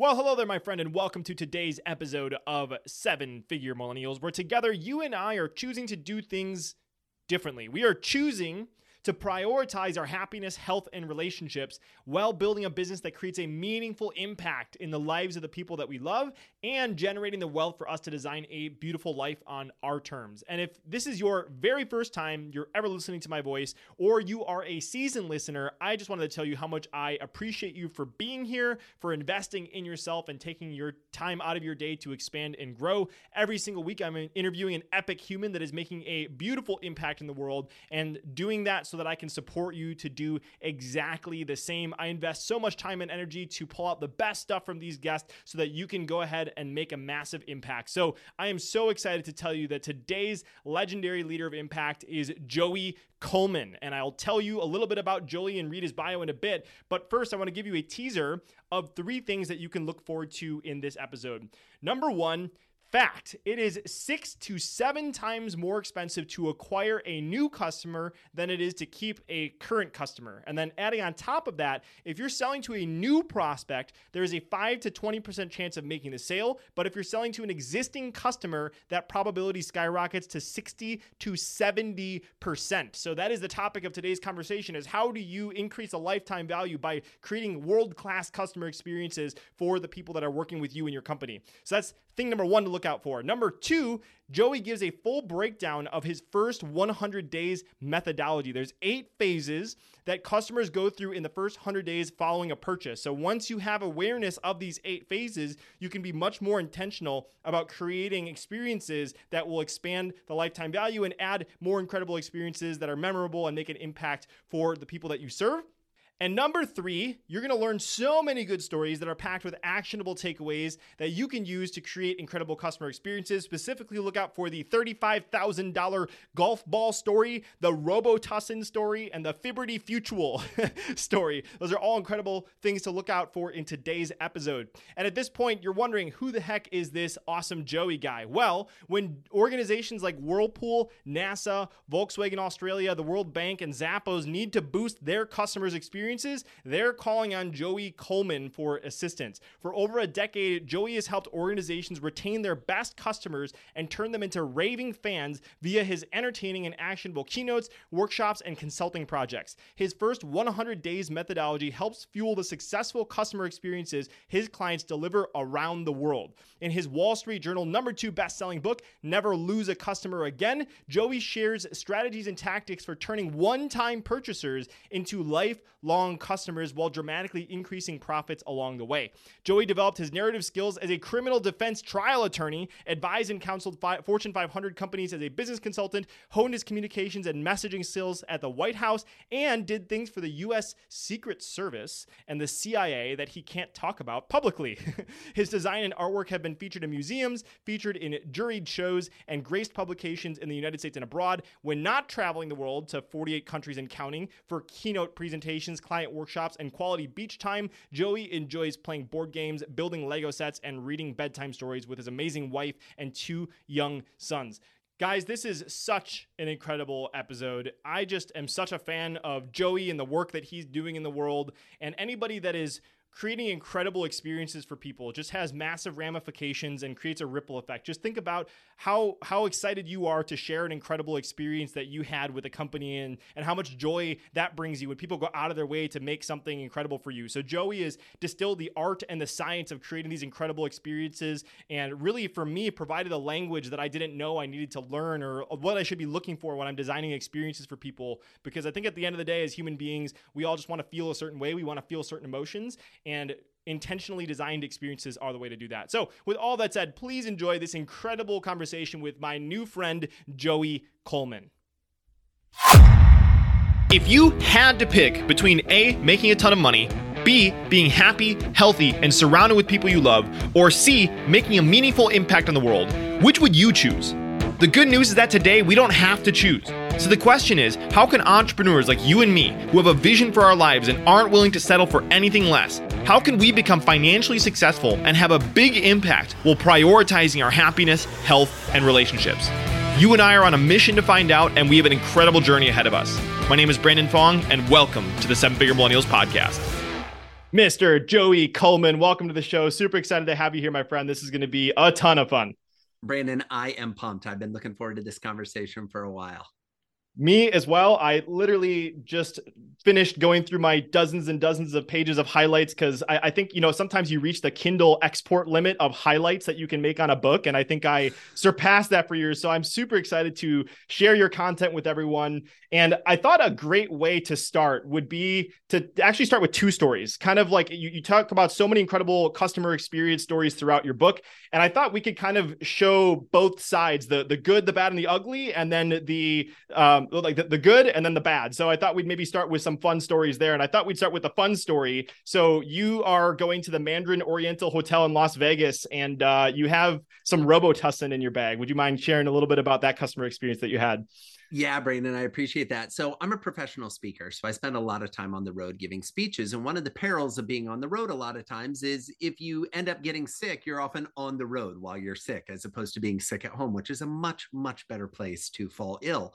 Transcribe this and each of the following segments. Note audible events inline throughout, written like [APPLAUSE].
Well, hello there, my friend, and welcome to today's episode of Seven Figure Millennials, where together you and I are choosing to do things differently. We are choosing to prioritize our happiness, health, and relationships while building a business that creates a meaningful impact in the lives of the people that we love and generating the wealth for us to design a beautiful life on our terms. And if this is your very first time you're ever listening to my voice, or you are a seasoned listener, I just wanted to tell you how much I appreciate you for being here, for investing in yourself, and taking your time out of your day to expand and grow. Every single week, I'm interviewing an epic human that is making a beautiful impact in the world and doing that so that I can support you to do exactly the same. I invest so much time and energy to pull out the best stuff from these guests so that you can go ahead and make a massive impact. So I am so excited to tell you that today's legendary leader of impact is Joey Coleman. And I'll tell you a little bit about Joey and read his bio in a bit. But first, I want to give you a teaser of three things that you can look forward to in this episode. Number one, Fact, it is six to seven times more expensive to acquire a new customer than it is to keep a current customer. And then adding on top of that, if you're selling to a new prospect, there is a 5 to 20% chance of making the sale. But if you're selling to an existing customer, that probability skyrockets to 60 to 70%. So that is the topic of today's conversation is how do you increase a lifetime value by creating world-class customer experiences for the people that are working with you in your company. So that's thing number one to look out for. Number two, Joey gives a full breakdown of his first 100 days methodology. There's eight phases that customers go through in the first 100 days following a purchase. So once you have awareness of these eight phases, you can be much more intentional about creating experiences that will expand the lifetime value and add more incredible experiences that are memorable and make an impact for the people that you serve. And number three, you're gonna learn so many good stories that are packed with actionable takeaways that you can use to create incredible customer experiences. Specifically, look out for the $35,000 golf ball story, the Robitussin story, and the Fiberty Futual [LAUGHS] story. Those are all incredible things to look out for in today's episode. And at this point, you're wondering who the heck is this awesome Joey guy? Well, when organizations like Whirlpool, NASA, Volkswagen Australia, the World Bank, and Zappos need to boost their customers' experience, experiences, they're calling on Joey Coleman for assistance. For over a decade, Joey has helped organizations retain their best customers and turn them into raving fans via his entertaining and actionable keynotes, workshops, and consulting projects. His first 100 days methodology helps fuel the successful customer experiences his clients deliver around the world. In his Wall Street Journal number two best-selling book, Never Lose a Customer Again, Joey shares strategies and tactics for turning one-time purchasers into lifelong long customers while dramatically increasing profits along the way. Joey developed his narrative skills as a criminal defense trial attorney, advised and counseled Fortune 500 companies as a business consultant, honed his communications and messaging skills at the White House, and did things for the U.S. Secret Service and the CIA that he can't talk about publicly. [LAUGHS] his design and artwork have been featured in museums, featured in juried shows, and graced publications in the United States and abroad. When not traveling the world to 48 countries and counting for keynote presentations, client workshops, and quality beach time, Joey enjoys playing board games, building Lego sets, and reading bedtime stories with his amazing wife and two young sons. Guys, this is such an incredible episode. I just am such a fan of Joey and the work that he's doing in the world. And anybody that is creating incredible experiences for people just has massive ramifications and creates a ripple effect. Just think about how how excited you are to share an incredible experience that you had with a company and and how much joy that brings you when people go out of their way to make something incredible for you. So Joey has distilled the art and the science of creating these incredible experiences and really for me provided a language that I didn't know I needed to learn or what I should be looking for when I'm designing experiences for people because I think at the end of the day as human beings we all just want to feel a certain way, we want to feel certain emotions and intentionally designed experiences are the way to do that. So, with all that said, please enjoy this incredible conversation with my new friend, Joey Coleman. If you had to pick between A, making a ton of money, B, being happy, healthy, and surrounded with people you love, or C, making a meaningful impact on the world, which would you choose? The good news is that today we don't have to choose. So the question is how can entrepreneurs like you and me, who have a vision for our lives and aren't willing to settle for anything less, how can we become financially successful and have a big impact while prioritizing our happiness, health, and relationships? You and I are on a mission to find out, and we have an incredible journey ahead of us. My name is Brandon Fong, and welcome to the Seven Figure Millennials Podcast. Mr. Joey Coleman, welcome to the show. Super excited to have you here, my friend. This is going to be a ton of fun. Brandon, I am pumped. I've been looking forward to this conversation for a while. Me as well. I literally just finished going through my dozens and dozens of pages of highlights because I, I, think, you know, sometimes you reach the Kindle export limit of highlights that you can make on a book. And I think I surpassed that for years. So I'm super excited to share your content with everyone. And I thought a great way to start would be to actually start with two stories, kind of like you, you talk about so many incredible customer experience stories throughout your book. And I thought we could kind of show both sides the, the good, the bad, and the ugly, and then the, um, like the, the good and then the bad. So I thought we'd maybe start with some fun stories there. And I thought we'd start with the fun story. So you are going to the Mandarin Oriental Hotel in Las Vegas and uh, you have some Robitussin in your bag. Would you mind sharing a little bit about that customer experience that you had? Yeah, Brandon, I appreciate that. So I'm a professional speaker. So I spend a lot of time on the road giving speeches. And one of the perils of being on the road a lot of times is if you end up getting sick, you're often on the road while you're sick, as opposed to being sick at home, which is a much, much better place to fall ill.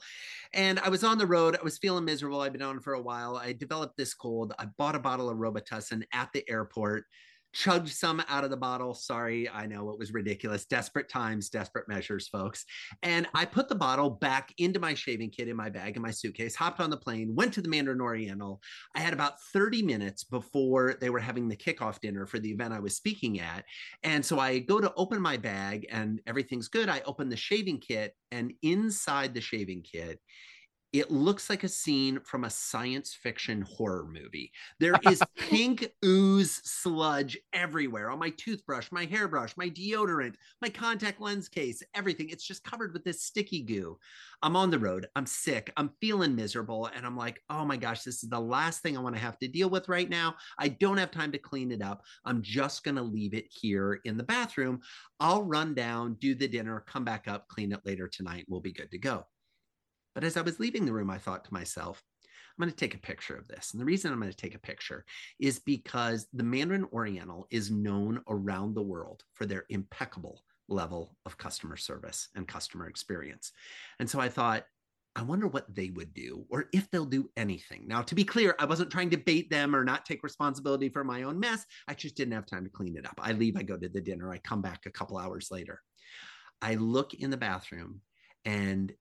And I was on the road. I was feeling miserable. I've been on for a while. I developed this cold. I bought a bottle of Robitussin at the airport chugged some out of the bottle. Sorry, I know it was ridiculous. Desperate times, desperate measures, folks. And I put the bottle back into my shaving kit in my bag in my suitcase, hopped on the plane, went to the Mandarin Oriental. I had about 30 minutes before they were having the kickoff dinner for the event I was speaking at. And so I go to open my bag and everything's good. I open the shaving kit, and inside the shaving kit it looks like a scene from a science fiction horror movie. There is [LAUGHS] pink ooze sludge everywhere on my toothbrush, my hairbrush, my deodorant, my contact lens case, everything. It's just covered with this sticky goo. I'm on the road. I'm sick. I'm feeling miserable. And I'm like, oh my gosh, this is the last thing I want to have to deal with right now. I don't have time to clean it up. I'm just going to leave it here in the bathroom. I'll run down, do the dinner, come back up, clean it later tonight. We'll be good to go. But as I was leaving the room, I thought to myself, I'm going to take a picture of this. And the reason I'm going to take a picture is because the Mandarin Oriental is known around the world for their impeccable level of customer service and customer experience. And so I thought, I wonder what they would do or if they'll do anything. Now, to be clear, I wasn't trying to bait them or not take responsibility for my own mess. I just didn't have time to clean it up. I leave, I go to the dinner, I come back a couple hours later. I look in the bathroom and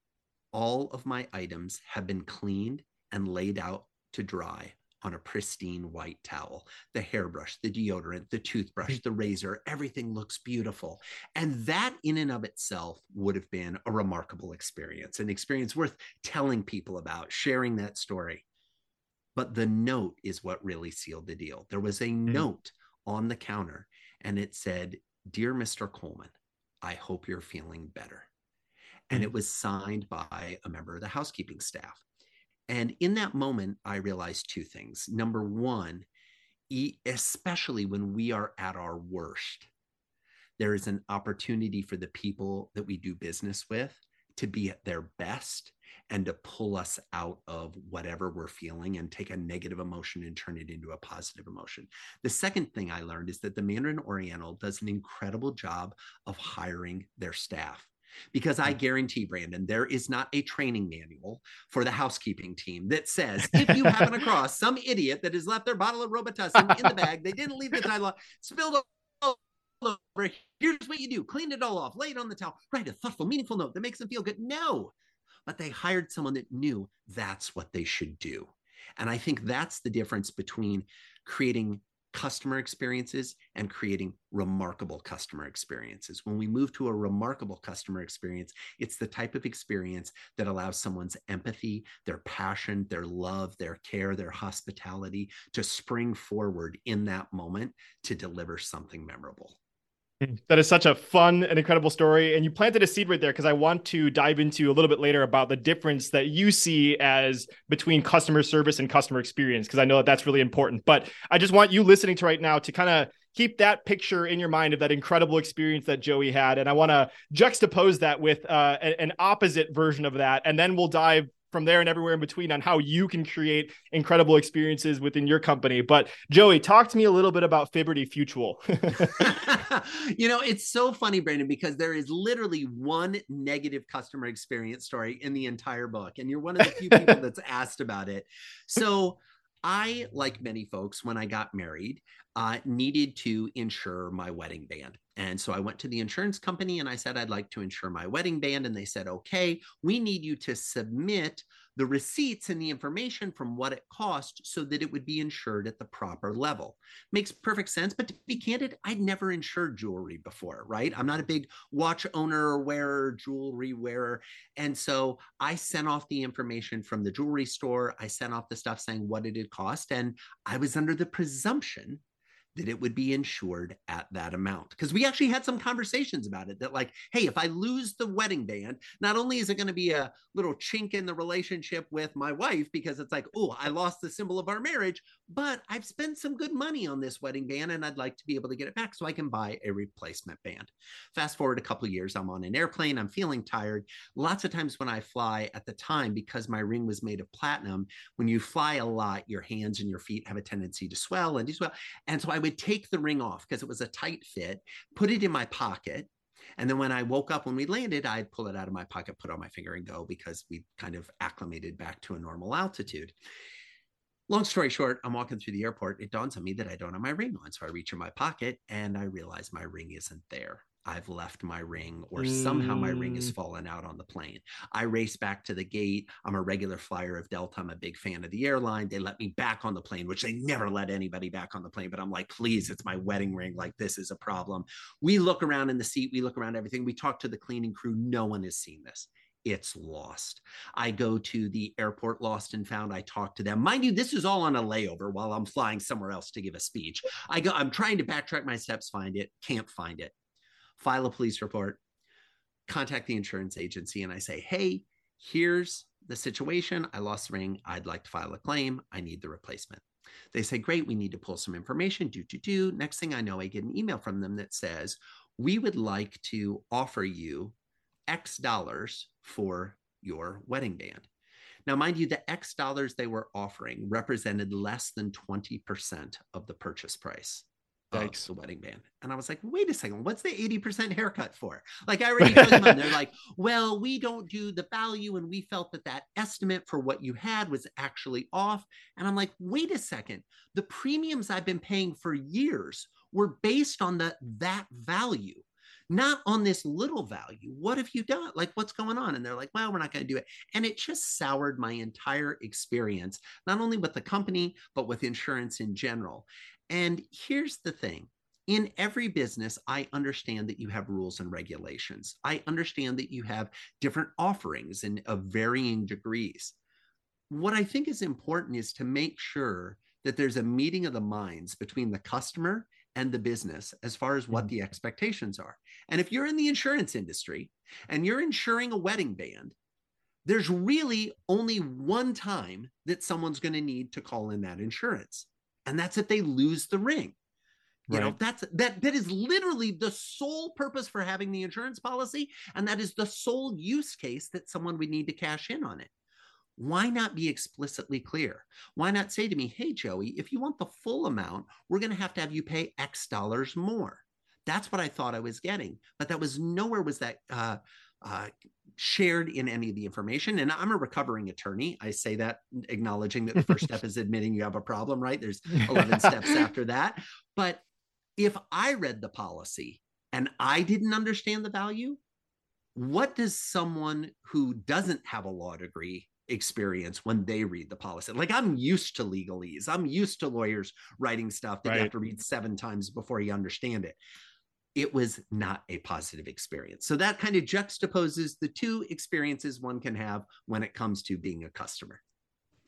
all of my items have been cleaned and laid out to dry on a pristine white towel. The hairbrush, the deodorant, the toothbrush, [LAUGHS] the razor, everything looks beautiful. And that, in and of itself, would have been a remarkable experience, an experience worth telling people about, sharing that story. But the note is what really sealed the deal. There was a mm. note on the counter, and it said, Dear Mr. Coleman, I hope you're feeling better and it was signed by a member of the housekeeping staff. And in that moment, I realized two things. Number one, especially when we are at our worst, there is an opportunity for the people that we do business with to be at their best and to pull us out of whatever we're feeling and take a negative emotion and turn it into a positive emotion. The second thing I learned is that the Mandarin Oriental does an incredible job of hiring their staff because I guarantee, Brandon, there is not a training manual for the housekeeping team that says if you happen [LAUGHS] across some idiot that has left their bottle of Robitussin in the bag, they didn't leave the [LAUGHS] Tylenol, spilled all over. Here's what you do: clean it all off, lay it on the towel, write a thoughtful, meaningful note that makes them feel good. No, but they hired someone that knew that's what they should do, and I think that's the difference between creating customer experiences and creating remarkable customer experiences. When we move to a remarkable customer experience, it's the type of experience that allows someone's empathy, their passion, their love, their care, their hospitality to spring forward in that moment to deliver something memorable. That is such a fun and incredible story. And you planted a seed right there because I want to dive into a little bit later about the difference that you see as between customer service and customer experience, because I know that that's really important. But I just want you listening to right now to kind of keep that picture in your mind of that incredible experience that Joey had. And I want to juxtapose that with uh, an opposite version of that. And then we'll dive from there and everywhere in between on how you can create incredible experiences within your company. But Joey, talk to me a little bit about Fiberty Futual. [LAUGHS] you know, it's so funny, Brandon, because there is literally one negative customer experience story in the entire book, and you're one of the few people [LAUGHS] that's asked about it. So I, like many folks, when I got married, uh, needed to insure my wedding band. And so I went to the insurance company and I said, I'd like to insure my wedding band. And they said, okay, we need you to submit the receipts and the information from what it cost so that it would be insured at the proper level. Makes perfect sense. But to be candid, I'd never insured jewelry before, right? I'm not a big watch owner or wearer, jewelry wearer. And so I sent off the information from the jewelry store. I sent off the stuff saying what it had cost. And I was under the presumption that it would be insured at that amount. Because we actually had some conversations about it that, like, hey, if I lose the wedding band, not only is it going to be a little chink in the relationship with my wife because it's like, oh, I lost the symbol of our marriage, but I've spent some good money on this wedding band and I'd like to be able to get it back so I can buy a replacement band. Fast forward a couple years, I'm on an airplane, I'm feeling tired. Lots of times when I fly at the time, because my ring was made of platinum, when you fly a lot, your hands and your feet have a tendency to swell and swell. And so I would take the ring off because it was a tight fit, put it in my pocket. And then when I woke up when we landed, I'd pull it out of my pocket, put on my finger, and go because we kind of acclimated back to a normal altitude. Long story short, I'm walking through the airport. It dawns on me that I don't have my ring on. So I reach in my pocket and I realize my ring isn't there. I've left my ring, or somehow my ring has mm. fallen out on the plane. I race back to the gate. I'm a regular flyer of Delta. I'm a big fan of the airline. They let me back on the plane, which they never let anybody back on the plane. But I'm like, please, it's my wedding ring. Like, this is a problem. We look around in the seat, we look around everything. We talk to the cleaning crew. No one has seen this it's lost. I go to the airport lost and found. I talk to them. Mind you, this is all on a layover while I'm flying somewhere else to give a speech. I go, I'm trying to backtrack my steps, find it, can't find it file a police report, contact the insurance agency, and I say, hey, here's the situation. I lost the ring. I'd like to file a claim. I need the replacement. They say, great, we need to pull some information. Do, do, do. Next thing I know, I get an email from them that says, we would like to offer you X dollars for your wedding band. Now, mind you, the X dollars they were offering represented less than 20% of the purchase price. Oh. Thanks. the wedding band. And I was like, wait a second, what's the 80% haircut for? Like I already [LAUGHS] told them, they're like, well, we don't do the value. And we felt that that estimate for what you had was actually off. And I'm like, wait a second, the premiums I've been paying for years were based on the that value not on this little value. What have you done? Like, what's going on? And they're like, well, we're not going to do it. And it just soured my entire experience, not only with the company, but with insurance in general. And here's the thing in every business, I understand that you have rules and regulations. I understand that you have different offerings and of varying degrees. What I think is important is to make sure that there's a meeting of the minds between the customer and the business as far as what mm-hmm. the expectations are. And if you're in the insurance industry and you're insuring a wedding band, there's really only one time that someone's going to need to call in that insurance and that's if they lose the ring. You right. know, that's that that is literally the sole purpose for having the insurance policy, and that is the sole use case that someone would need to cash in on it. Why not be explicitly clear? Why not say to me, hey, Joey, if you want the full amount, we're going to have to have you pay X dollars more. That's what I thought I was getting, but that was nowhere was that uh, uh, shared in any of the information. And I'm a recovering attorney. I say that acknowledging that the first step [LAUGHS] is admitting you have a problem, right? There's [LAUGHS] 11 steps after that. But if I read the policy and I didn't understand the value, what does someone who doesn't have a law degree experience when they read the policy? Like I'm used to legalese. I'm used to lawyers writing stuff that right. you have to read seven times before you understand it it was not a positive experience. So that kind of juxtaposes the two experiences one can have when it comes to being a customer.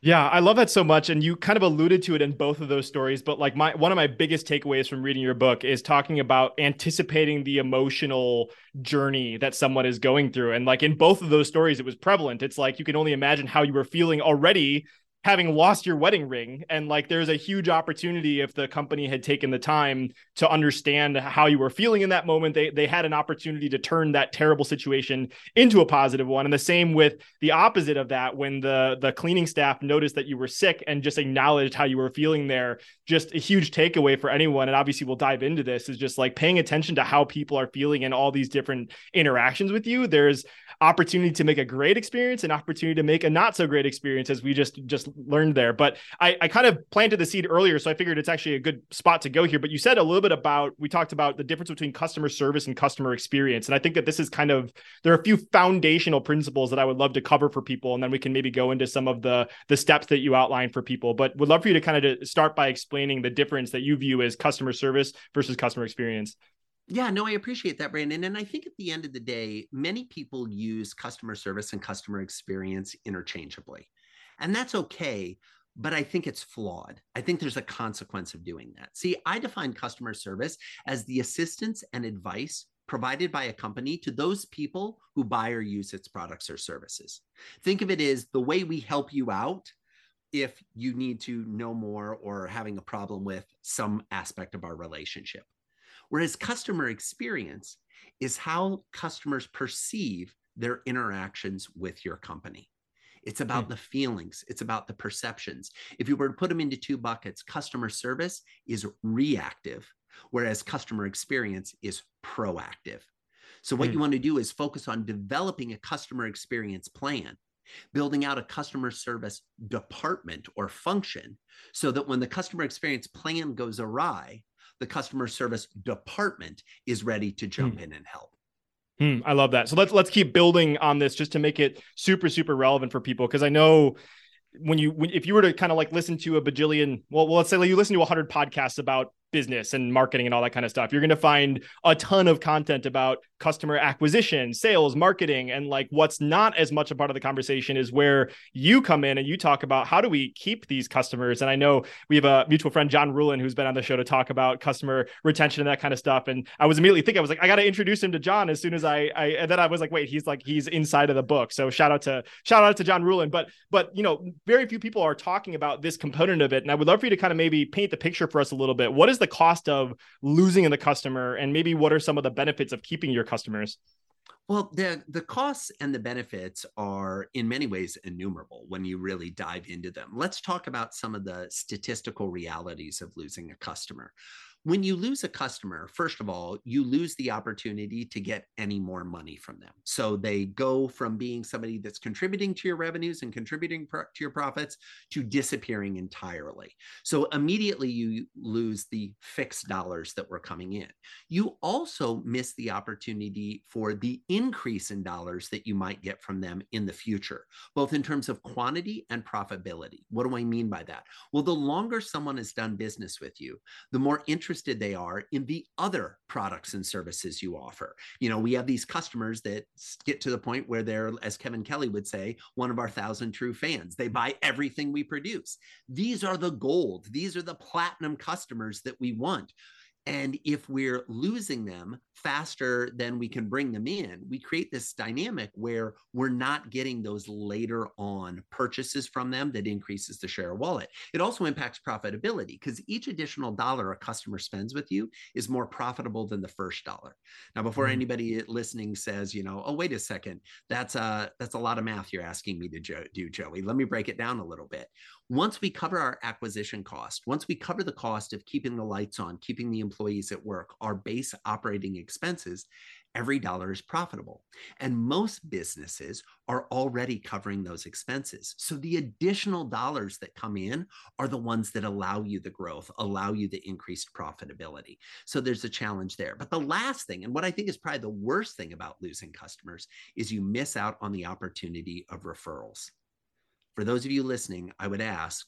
Yeah, I love that so much and you kind of alluded to it in both of those stories, but like my one of my biggest takeaways from reading your book is talking about anticipating the emotional journey that someone is going through and like in both of those stories it was prevalent. It's like you can only imagine how you were feeling already having lost your wedding ring. And like there's a huge opportunity if the company had taken the time to understand how you were feeling in that moment. They they had an opportunity to turn that terrible situation into a positive one. And the same with the opposite of that when the the cleaning staff noticed that you were sick and just acknowledged how you were feeling there just a huge takeaway for anyone and obviously we'll dive into this is just like paying attention to how people are feeling in all these different interactions with you. There's opportunity to make a great experience and opportunity to make a not so great experience as we just just learned there. But I, I kind of planted the seed earlier so i figured it's actually a good spot to go here. But you said a little bit about we talked about the difference between customer service and customer experience. And i think that this is kind of there are a few foundational principles that i would love to cover for people and then we can maybe go into some of the the steps that you outlined for people. But would love for you to kind of start by explaining the difference that you view as customer service versus customer experience yeah, no, I appreciate that, Brandon. And I think at the end of the day, many people use customer service and customer experience interchangeably. And that's okay, but I think it's flawed. I think there's a consequence of doing that. See, I define customer service as the assistance and advice provided by a company to those people who buy or use its products or services. Think of it as the way we help you out if you need to know more or having a problem with some aspect of our relationship. Whereas customer experience is how customers perceive their interactions with your company. It's about mm. the feelings, it's about the perceptions. If you were to put them into two buckets, customer service is reactive, whereas customer experience is proactive. So, what mm. you want to do is focus on developing a customer experience plan, building out a customer service department or function so that when the customer experience plan goes awry, the customer service department is ready to jump mm. in and help. Hmm, I love that. So let's let's keep building on this just to make it super super relevant for people because I know when you when, if you were to kind of like listen to a bajillion well, well let's say like you listen to 100 podcasts about business and marketing and all that kind of stuff. You're going to find a ton of content about customer acquisition, sales, marketing, and like what's not as much a part of the conversation is where you come in and you talk about how do we keep these customers. And I know we have a mutual friend, John Ruhlin, who's been on the show to talk about customer retention and that kind of stuff. And I was immediately thinking, I was like, I got to introduce him to John as soon as I, I, and then I was like, wait, he's like, he's inside of the book. So shout out to, shout out to John Ruhlin. But, but, you know, very few people are talking about this component of it. And I would love for you to kind of maybe paint the picture for us a little bit. What is the cost of losing the customer and maybe what are some of the benefits of keeping your customers well, the the costs and the benefits are in many ways innumerable when you really dive into them. Let's talk about some of the statistical realities of losing a customer when you lose a customer, first of all, you lose the opportunity to get any more money from them. So they go from being somebody that's contributing to your revenues and contributing pro- to your profits to disappearing entirely. So immediately you lose the fixed dollars that were coming in. You also miss the opportunity for the increase in dollars that you might get from them in the future, both in terms of quantity and profitability. What do I mean by that? Well, the longer someone has done business with you, the more interested interested they are in the other products and services you offer. You know, we have these customers that get to the point where they're, as Kevin Kelly would say, one of our thousand true fans. They buy everything we produce. These are the gold, these are the platinum customers that we want. And if we're losing them faster than we can bring them in, we create this dynamic where we're not getting those later on purchases from them that increases the share of wallet. It also impacts profitability because each additional dollar a customer spends with you is more profitable than the first dollar. Now, before mm-hmm. anybody listening says, you know, oh, wait a second, that's a that's a lot of math you're asking me to jo- do, Joey. Let me break it down a little bit. Once we cover our acquisition cost, once we cover the cost of keeping the lights on, keeping the employees at work, our base operating expenses, every dollar is profitable. And most businesses are already covering those expenses. So the additional dollars that come in are the ones that allow you the growth, allow you the increased profitability. So there's a challenge there. But the last thing, and what I think is probably the worst thing about losing customers, is you miss out on the opportunity of referrals. For those of you listening, I would ask,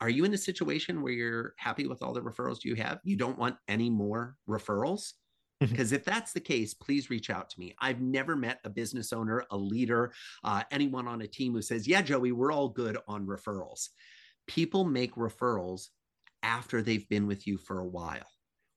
are you in a situation where you're happy with all the referrals you have? You don't want any more referrals? Because if that's the case, please reach out to me. I've never met a business owner, a leader, uh, anyone on a team who says, Yeah, Joey, we're all good on referrals. People make referrals after they've been with you for a while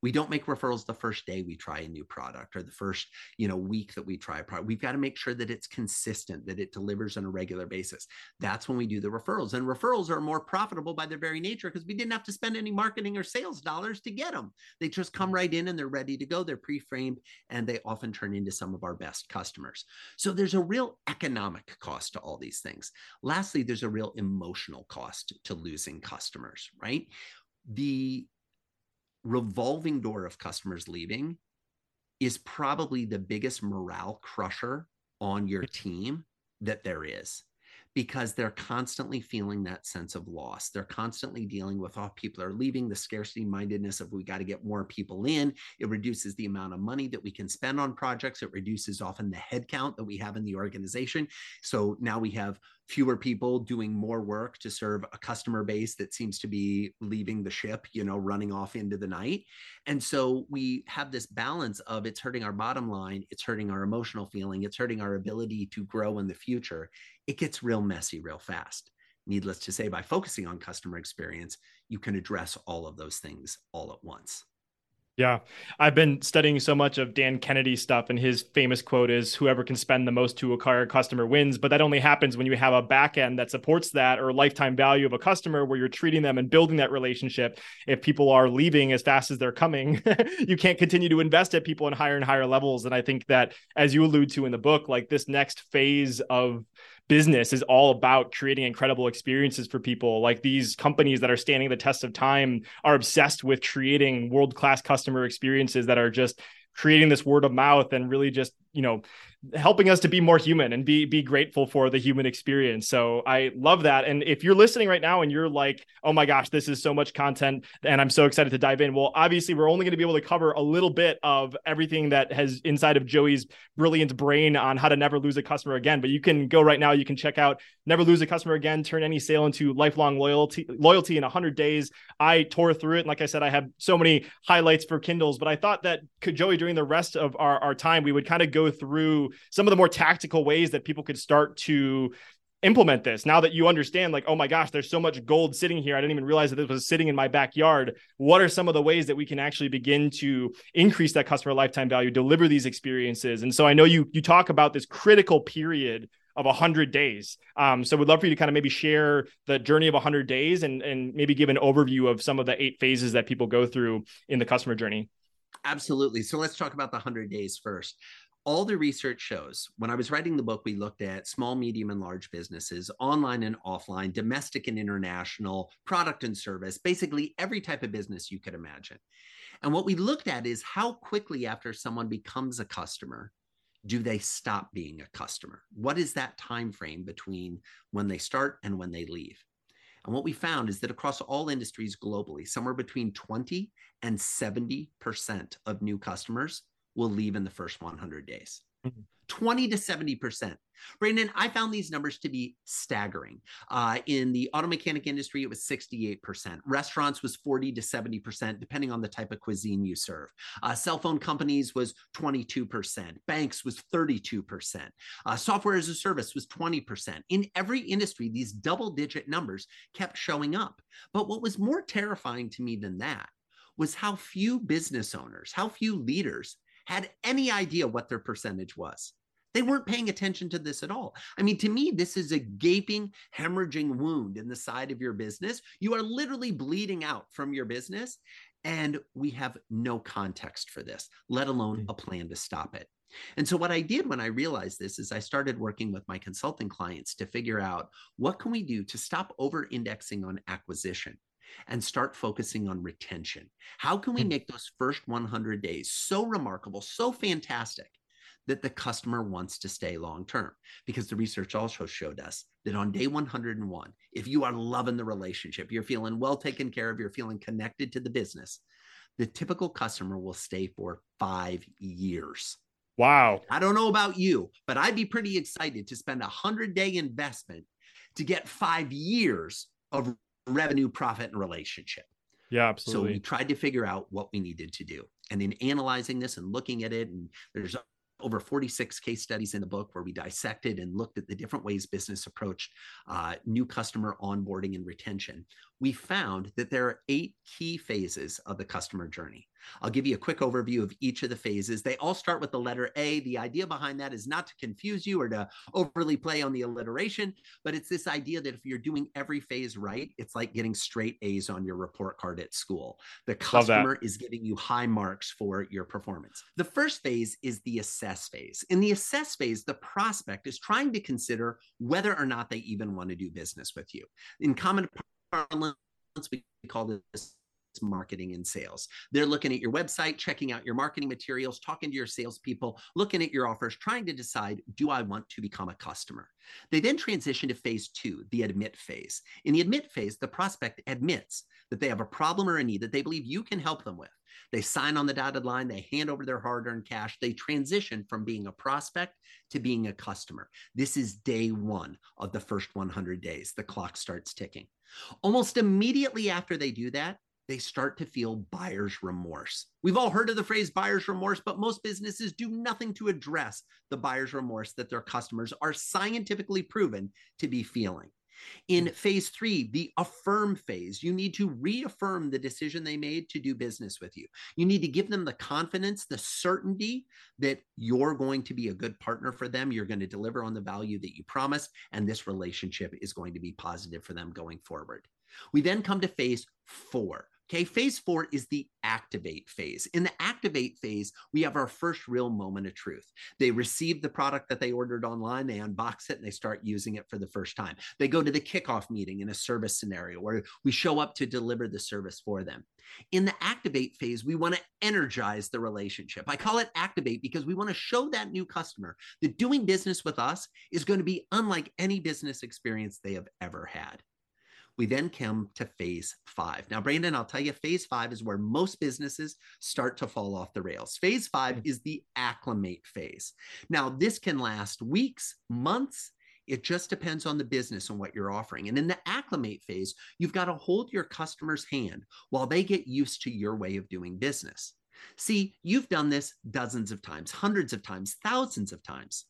we don't make referrals the first day we try a new product or the first you know week that we try a product. We've got to make sure that it's consistent that it delivers on a regular basis. That's when we do the referrals and referrals are more profitable by their very nature because we didn't have to spend any marketing or sales dollars to get them they just come right in and they're ready to go. They're pre-framed and they often turn into some of our best customers. So there's a real economic cost to all these things. Lastly there's a real emotional cost to losing customers right? The revolving door of customers leaving is probably the biggest morale crusher on your team that there is because they're constantly feeling that sense of loss. They're constantly dealing with, oh, people are leaving, the scarcity mindedness of we got to get more people in. It reduces the amount of money that we can spend on projects. It reduces often the headcount that we have in the organization. So now we have fewer people doing more work to serve a customer base that seems to be leaving the ship, you know, running off into the night. And so we have this balance of it's hurting our bottom line, it's hurting our emotional feeling, it's hurting our ability to grow in the future. It gets real messy real fast. Needless to say, by focusing on customer experience, you can address all of those things all at once. Yeah. I've been studying so much of Dan Kennedy stuff, and his famous quote is whoever can spend the most to acquire a customer wins. But that only happens when you have a back end that supports that or lifetime value of a customer where you're treating them and building that relationship. If people are leaving as fast as they're coming, [LAUGHS] you can't continue to invest at people in higher and higher levels. And I think that, as you allude to in the book, like this next phase of business is all about creating incredible experiences for people. Like these companies that are standing the test of time are obsessed with creating world class customer experiences that are just creating this word of mouth and really just you know helping us to be more human and be be grateful for the human experience. So I love that. And if you're listening right now and you're like, "Oh my gosh, this is so much content and I'm so excited to dive in." Well, obviously we're only going to be able to cover a little bit of everything that has inside of Joey's brilliant brain on how to never lose a customer again, but you can go right now, you can check out Never Lose a Customer Again, turn any sale into lifelong loyalty loyalty in 100 days. I tore through it and like I said I have so many highlights for Kindles, but I thought that Joey during the rest of our our time we would kind of go through some of the more tactical ways that people could start to implement this. Now that you understand like oh my gosh there's so much gold sitting here i didn't even realize that this was sitting in my backyard. What are some of the ways that we can actually begin to increase that customer lifetime value deliver these experiences? And so i know you you talk about this critical period of 100 days. Um, so we'd love for you to kind of maybe share the journey of 100 days and and maybe give an overview of some of the eight phases that people go through in the customer journey. Absolutely. So let's talk about the 100 days first all the research shows when I was writing the book, we looked at small, medium, and large businesses, online and offline, domestic and international, product and service, basically every type of business you could imagine. And what we looked at is how quickly after someone becomes a customer do they stop being a customer? What is that time frame between when they start and when they leave? And what we found is that across all industries globally, somewhere between 20 and 70% of new customers will leave in the first 100 days. Mm-hmm. 20 to 70%. Brandon, I found these numbers to be staggering. Uh, in the auto mechanic industry, it was 68%. Restaurants was 40 to 70%, depending on the type of cuisine you serve. Uh, cell phone companies was 22%. Banks was 32%. Uh, software as a service was 20%. In every industry, these double digit numbers kept showing up. But what was more terrifying to me than that was how few business owners, how few leaders had any idea what their percentage was. They weren't paying attention to this at all. I mean, to me, this is a gaping, hemorrhaging wound in the side of your business. You are literally bleeding out from your business, and we have no context for this, let alone hmm. a plan to stop it. And so what I did when I realized this is I started working with my consulting clients to figure out what can we do to stop over indexing on acquisition and start focusing on retention. How can we hmm. make those first 100 days so remarkable, so fantastic that the customer wants to stay long term because the research also showed us that on day 101 if you are loving the relationship you're feeling well taken care of you're feeling connected to the business the typical customer will stay for 5 years wow i don't know about you but i'd be pretty excited to spend a 100 day investment to get 5 years of revenue profit and relationship yeah, absolutely. So we tried to figure out what we needed to do. And in analyzing this and looking at it, and there's over 46 case studies in the book where we dissected and looked at the different ways business approached uh, new customer onboarding and retention. We found that there are eight key phases of the customer journey. I'll give you a quick overview of each of the phases. They all start with the letter A. The idea behind that is not to confuse you or to overly play on the alliteration, but it's this idea that if you're doing every phase right, it's like getting straight A's on your report card at school. The customer is giving you high marks for your performance. The first phase is the assess phase. In the assess phase, the prospect is trying to consider whether or not they even want to do business with you. In common parlance, we call this marketing and sales. They're looking at your website, checking out your marketing materials, talking to your salespeople, looking at your offers, trying to decide do I want to become a customer? They then transition to phase two, the admit phase. In the admit phase, the prospect admits that they have a problem or a need that they believe you can help them with. They sign on the dotted line, they hand over their hard earned cash, they transition from being a prospect to being a customer. This is day one of the first 100 days. The clock starts ticking. Almost immediately after they do that, they start to feel buyer's remorse. We've all heard of the phrase buyer's remorse, but most businesses do nothing to address the buyer's remorse that their customers are scientifically proven to be feeling. In hmm. phase three, the affirm phase, you need to reaffirm the decision they made to do business with you. You need to give them the confidence, the certainty that you're going to be a good partner for them. You're going to deliver on the value that you promised, and this relationship is going to be positive for them going forward. We then come to phase four. Okay, phase four is the activate phase. In the activate phase, we have our first real moment of truth. They receive the product that they ordered online, they unbox it, and they start using it for the first time. They go to the kickoff meeting in a service scenario where we show up to deliver the service for them. In the activate phase, we want to energize the relationship. I call it activate because we want to show that new customer that doing business with us is going to be unlike any business experience they have ever had. We then come to phase five. Now, Brandon, I'll tell you, phase five is where most businesses start to fall off the rails. Phase five mm. is the acclimate phase. Now, this can last weeks, months, it just depends on the business and what you're offering. And in the acclimate phase, you've got to hold your customer's hand while they get used to your way of doing business. See, you've done this dozens of times, hundreds of times, thousands of times.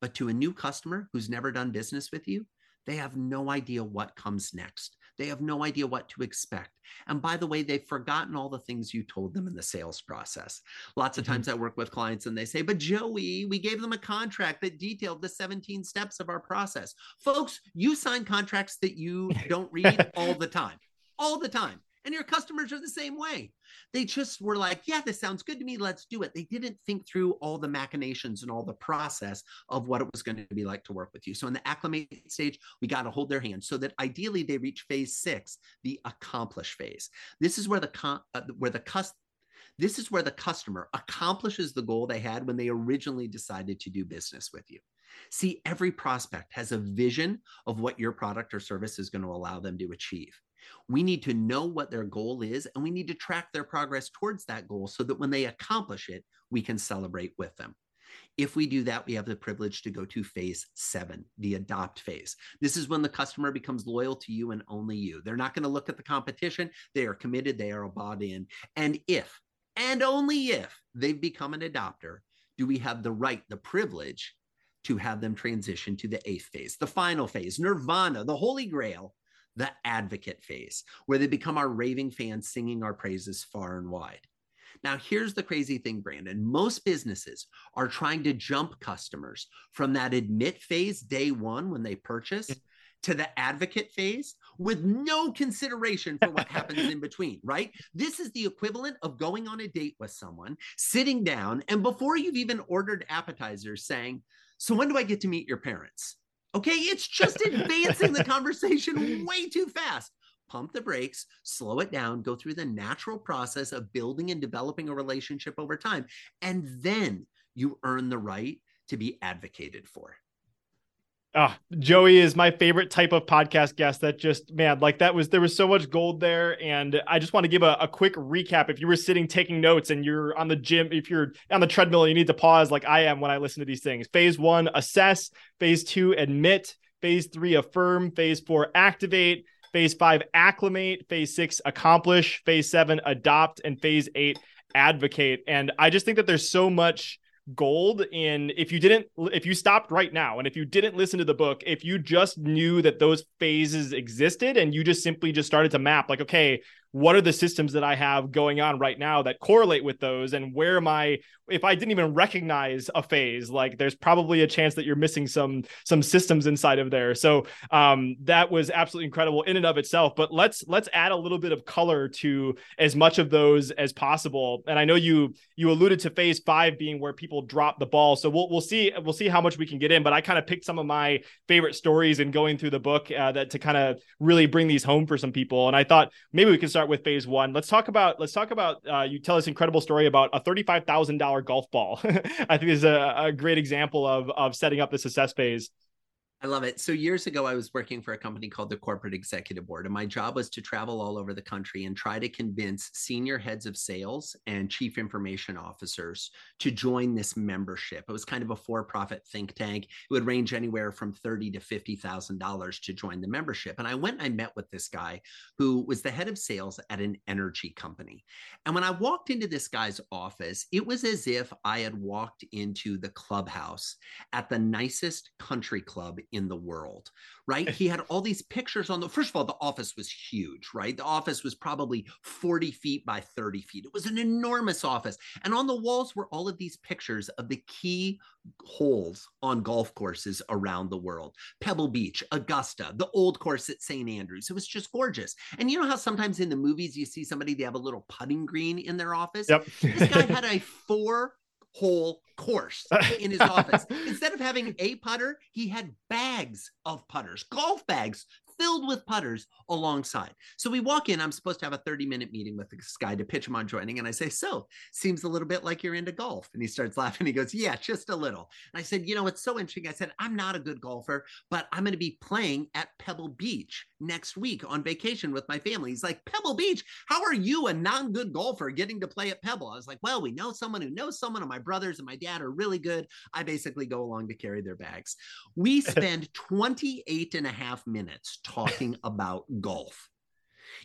But to a new customer who's never done business with you, they have no idea what comes next. They have no idea what to expect. And by the way, they've forgotten all the things you told them in the sales process. Lots of mm-hmm. times I work with clients and they say, But Joey, we gave them a contract that detailed the 17 steps of our process. Folks, you sign contracts that you don't read [LAUGHS] all the time, all the time. And your customers are the same way. They just were like, yeah, this sounds good to me. Let's do it. They didn't think through all the machinations and all the process of what it was going to be like to work with you. So in the acclimate stage, we got to hold their hand so that ideally they reach phase six, the accomplish phase. This is where the uh, where the cus- this is where the customer accomplishes the goal they had when they originally decided to do business with you. See, every prospect has a vision of what your product or service is going to allow them to achieve. We need to know what their goal is and we need to track their progress towards that goal so that when they accomplish it, we can celebrate with them. If we do that, we have the privilege to go to phase seven, the adopt phase. This is when the customer becomes loyal to you and only you. They're not going to look at the competition. They are committed, they are bought in. And if, and only if, they've become an adopter, do we have the right, the privilege to have them transition to the eighth phase, the final phase, nirvana, the holy grail the advocate phase, where they become our raving fans singing our praises far and wide. Now, here's the crazy thing, Brandon. Most businesses are trying to jump customers from that admit phase, day one, when they purchase, to the advocate phase with no consideration for what happens [LAUGHS] in between, right? This is the equivalent of going on a date with someone, sitting down, and before you've even ordered appetizers, saying, So when do I get to meet your parents? Okay, it's just advancing the conversation way too fast. Pump the brakes, slow it down, go through the natural process of building and developing a relationship over time. And then you earn the right to be advocated for. Oh, Joey is my favorite type of podcast guest that just, man, like that was, there was so much gold there. And I just want to give a, a, quick recap. If you were sitting taking notes and you're on the gym, if you're on the treadmill, you need to pause like I am when I listen to these things. Phase one, assess. Phase two, admit. Phase three, affirm. Phase four, activate. Phase five, acclimate. Phase six, accomplish. Phase seven, adopt. And phase eight, advocate. And I just think that there's so much gold in if you didn't if you stopped right now and if you didn't listen to the book if you just knew that those phases existed and you just simply just started to map like okay what are the systems that I have going on right now that correlate with those? And where am I if I didn't even recognize a phase like there's probably a chance that you're missing some some systems inside of there. So um that was absolutely incredible in and of itself but let's let's add a little bit of color to as much of those as possible. And I know you you alluded to phase 5 being where people drop the ball. So we'll we'll see we'll see how much we can get in but I kind of picked some of my favorite stories and going through the book uh, that to kind of really bring these home for some people. And I thought maybe we could start with phase one. Let's talk about let's talk about uh, you tell this incredible story about a thirty five thousand dollar golf ball. [LAUGHS] I think is a, a great example of of setting up the success phase. I love it. So years ago, I was working for a company called the Corporate Executive Board, and my job was to travel all over the country and try to convince senior heads of sales and chief information officers to join this membership. It was kind of a for-profit think tank. It would range anywhere from thirty to fifty thousand dollars to join the membership. And I went and I met with this guy who was the head of sales at an energy company. And when I walked into this guy's office, it was as if I had walked into the clubhouse at the nicest country club in the world, right? Eh. He had all these pictures on the first of all, the office was huge, right? The office was probably 40 feet by 30 feet. It was an enormous office. And on the walls were all of these pictures of the key holes on golf courses around the world Pebble Beach, Augusta, the old course at St. Andrews. It was just gorgeous. And you know how sometimes in the movies you see somebody, they have a little putting green in their office? Yep. this guy [LAUGHS] had a four hole course [LAUGHS] in his office. Instead of having a putter, he had bags of putters, golf bags filled with putters alongside. So we walk in. I'm supposed to have a 30 minute meeting with this guy to pitch him on joining. And I say, So, seems a little bit like you're into golf. And he starts laughing. He goes, Yeah, just a little. And I said, You know, it's so interesting. I said, I'm not a good golfer, but I'm going to be playing at Pebble Beach next week on vacation with my family. He's like, Pebble Beach, how are you, a non good golfer, getting to play at Pebble? I was like, Well, we know someone who knows someone, and my brothers and my dad are really good. I basically go along to carry their bags. We [LAUGHS] spend 28 and a half minutes talking about golf.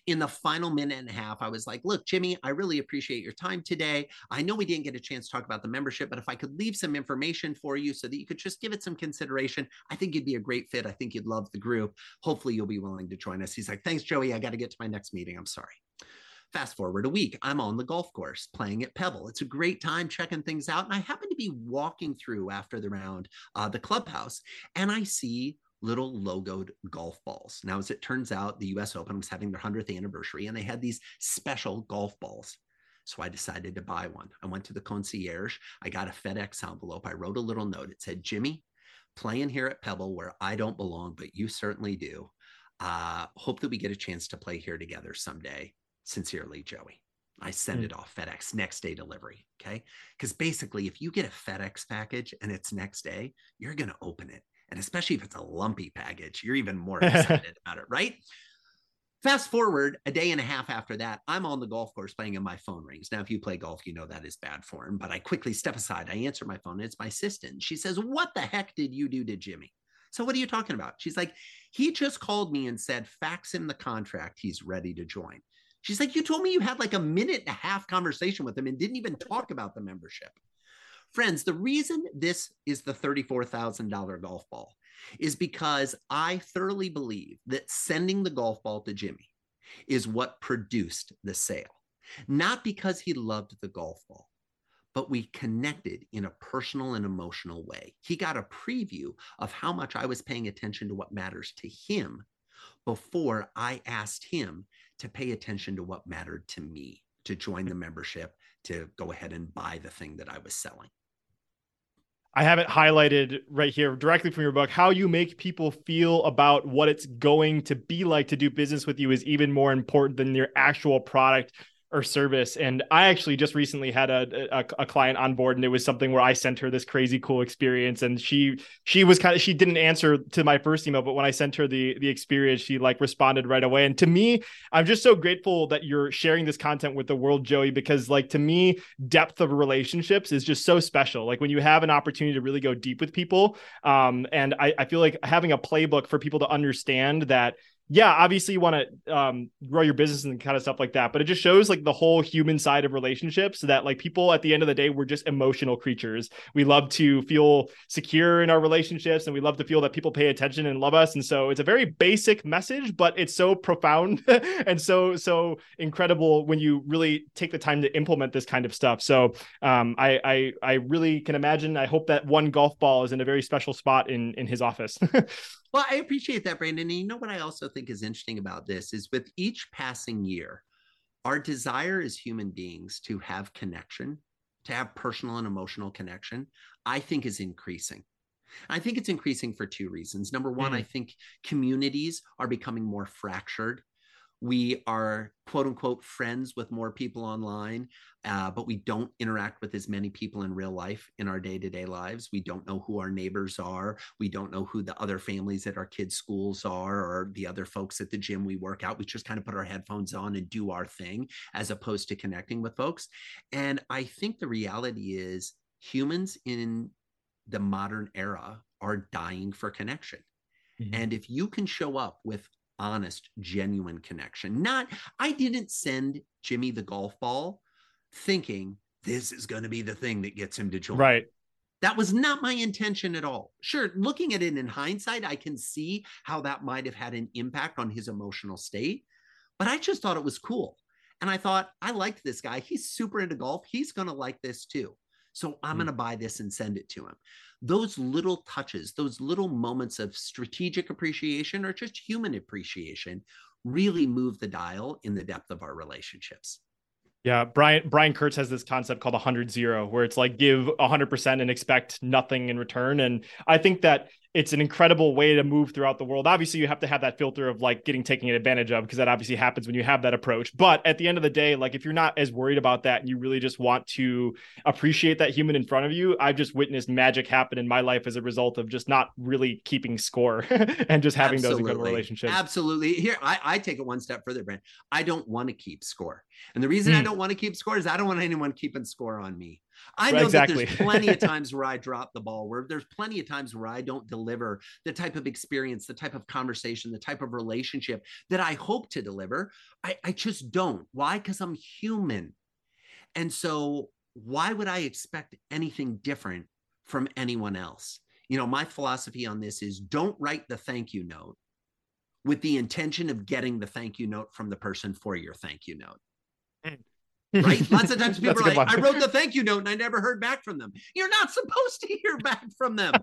In the final minute and a half, I was like, Look, Jimmy, I really appreciate your time today. I know we didn't get a chance to talk about the membership, but if I could leave some information for you so that you could just give it some consideration, I think you'd be a great fit. I think you'd love the group. Hopefully, you'll be willing to join us. He's like, Thanks, Joey. I got to get to my next meeting. I'm sorry. Fast forward a week, I'm on the golf course playing at Pebble. It's a great time checking things out. And I happen to be walking through after the round, uh, the clubhouse, and I see little logoed golf balls. Now, as it turns out, the US Open was having their 100th anniversary and they had these special golf balls. So I decided to buy one. I went to the concierge. I got a FedEx envelope. I wrote a little note. It said, Jimmy, playing here at Pebble where I don't belong, but you certainly do. Uh, hope that we get a chance to play here together someday. Sincerely, Joey. I send mm. it off FedEx next day delivery. Okay. Because basically, if you get a FedEx package and it's next day, you're going to open it and especially if it's a lumpy package, you're even more [LAUGHS] excited about it, right? Fast forward a day and a half after that, I'm on the golf course playing and my phone rings. Now, if you play golf, you know that is bad form, but I quickly step aside. I answer my phone. it's my assistant. She says, What the heck did you do to Jimmy? So, what are you talking about? She's like, He just called me and said, Fax him the contract. He's ready to join. She's like, You told me you had like a minute and a half conversation with him and didn't even talk about the membership. Friends, the reason this is the $34,000 golf ball is because I thoroughly believe that sending the golf ball to Jimmy is what produced the sale. Not because he loved the golf ball, but we connected in a personal and emotional way. He got a preview of how much I was paying attention to what matters to him before I asked him to pay attention to what mattered to me, to join the membership, to go ahead and buy the thing that I was selling. I have it highlighted right here directly from your book. How you make people feel about what it's going to be like to do business with you is even more important than your actual product or service. And I actually just recently had a, a, a client on board, and it was something where I sent her this crazy cool experience, and she she was kind of she didn't answer to my first email, but when I sent her the the experience, she like responded right away. And to me, I'm just so grateful that you're sharing this content with the world, Joey, because like to me, depth of relationships is just so special. Like when you have an opportunity to really go deep with people, um, and I, I feel like having a playbook for people to understand that yeah, obviously you want to um, grow your business and kind of stuff like that, but it just shows like the whole human side of relationships that like people at the end of the day, we're just emotional creatures. We love to feel secure in our relationships and we love to feel that people pay attention and love us. And so it's a very basic message, but it's so profound [LAUGHS] and so, so incredible when you really take the time to implement this kind of stuff. So um, I, I, I really can imagine, I hope that one golf ball is in a very special spot in, in his office. [LAUGHS] Well, I appreciate that, Brandon. And you know what I also think is interesting about this is with each passing year, our desire as human beings to have connection, to have personal and emotional connection, I think is increasing. I think it's increasing for two reasons. Number one, mm. I think communities are becoming more fractured we are quote unquote friends with more people online, uh, but we don't interact with as many people in real life in our day to day lives. We don't know who our neighbors are. We don't know who the other families at our kids' schools are or the other folks at the gym we work out. We just kind of put our headphones on and do our thing as opposed to connecting with folks. And I think the reality is humans in the modern era are dying for connection. Mm-hmm. And if you can show up with honest, genuine connection. Not, I didn't send Jimmy the golf ball thinking this is going to be the thing that gets him to join. Right. That was not my intention at all. Sure, looking at it in hindsight, I can see how that might have had an impact on his emotional state, but I just thought it was cool. And I thought, I liked this guy. He's super into golf. He's going to like this too. So I'm mm. going to buy this and send it to him those little touches, those little moments of strategic appreciation or just human appreciation really move the dial in the depth of our relationships. Yeah, Brian Brian Kurtz has this concept called 100 0 where it's like give 100% and expect nothing in return and I think that it's an incredible way to move throughout the world. Obviously, you have to have that filter of like getting taken advantage of because that obviously happens when you have that approach. But at the end of the day, like if you're not as worried about that and you really just want to appreciate that human in front of you, I've just witnessed magic happen in my life as a result of just not really keeping score [LAUGHS] and just having Absolutely. those good relationships. Absolutely. Here, I, I, take it one step further, Brent. I don't want to keep score. And the reason mm. I hmm. don't want to keep score is I don't want anyone keeping score on me. I know exactly. that there's plenty of [LAUGHS] times where I drop the ball, where there's plenty of times where I don't deliver the type of experience, the type of conversation, the type of relationship that I hope to deliver. I, I just don't. Why? Because I'm human. And so, why would I expect anything different from anyone else? You know, my philosophy on this is don't write the thank you note with the intention of getting the thank you note from the person for your thank you note. Mm. Right? [LAUGHS] Lots of times people are like, I wrote the thank you note and I never heard back from them. You're not supposed to [LAUGHS] hear back from them.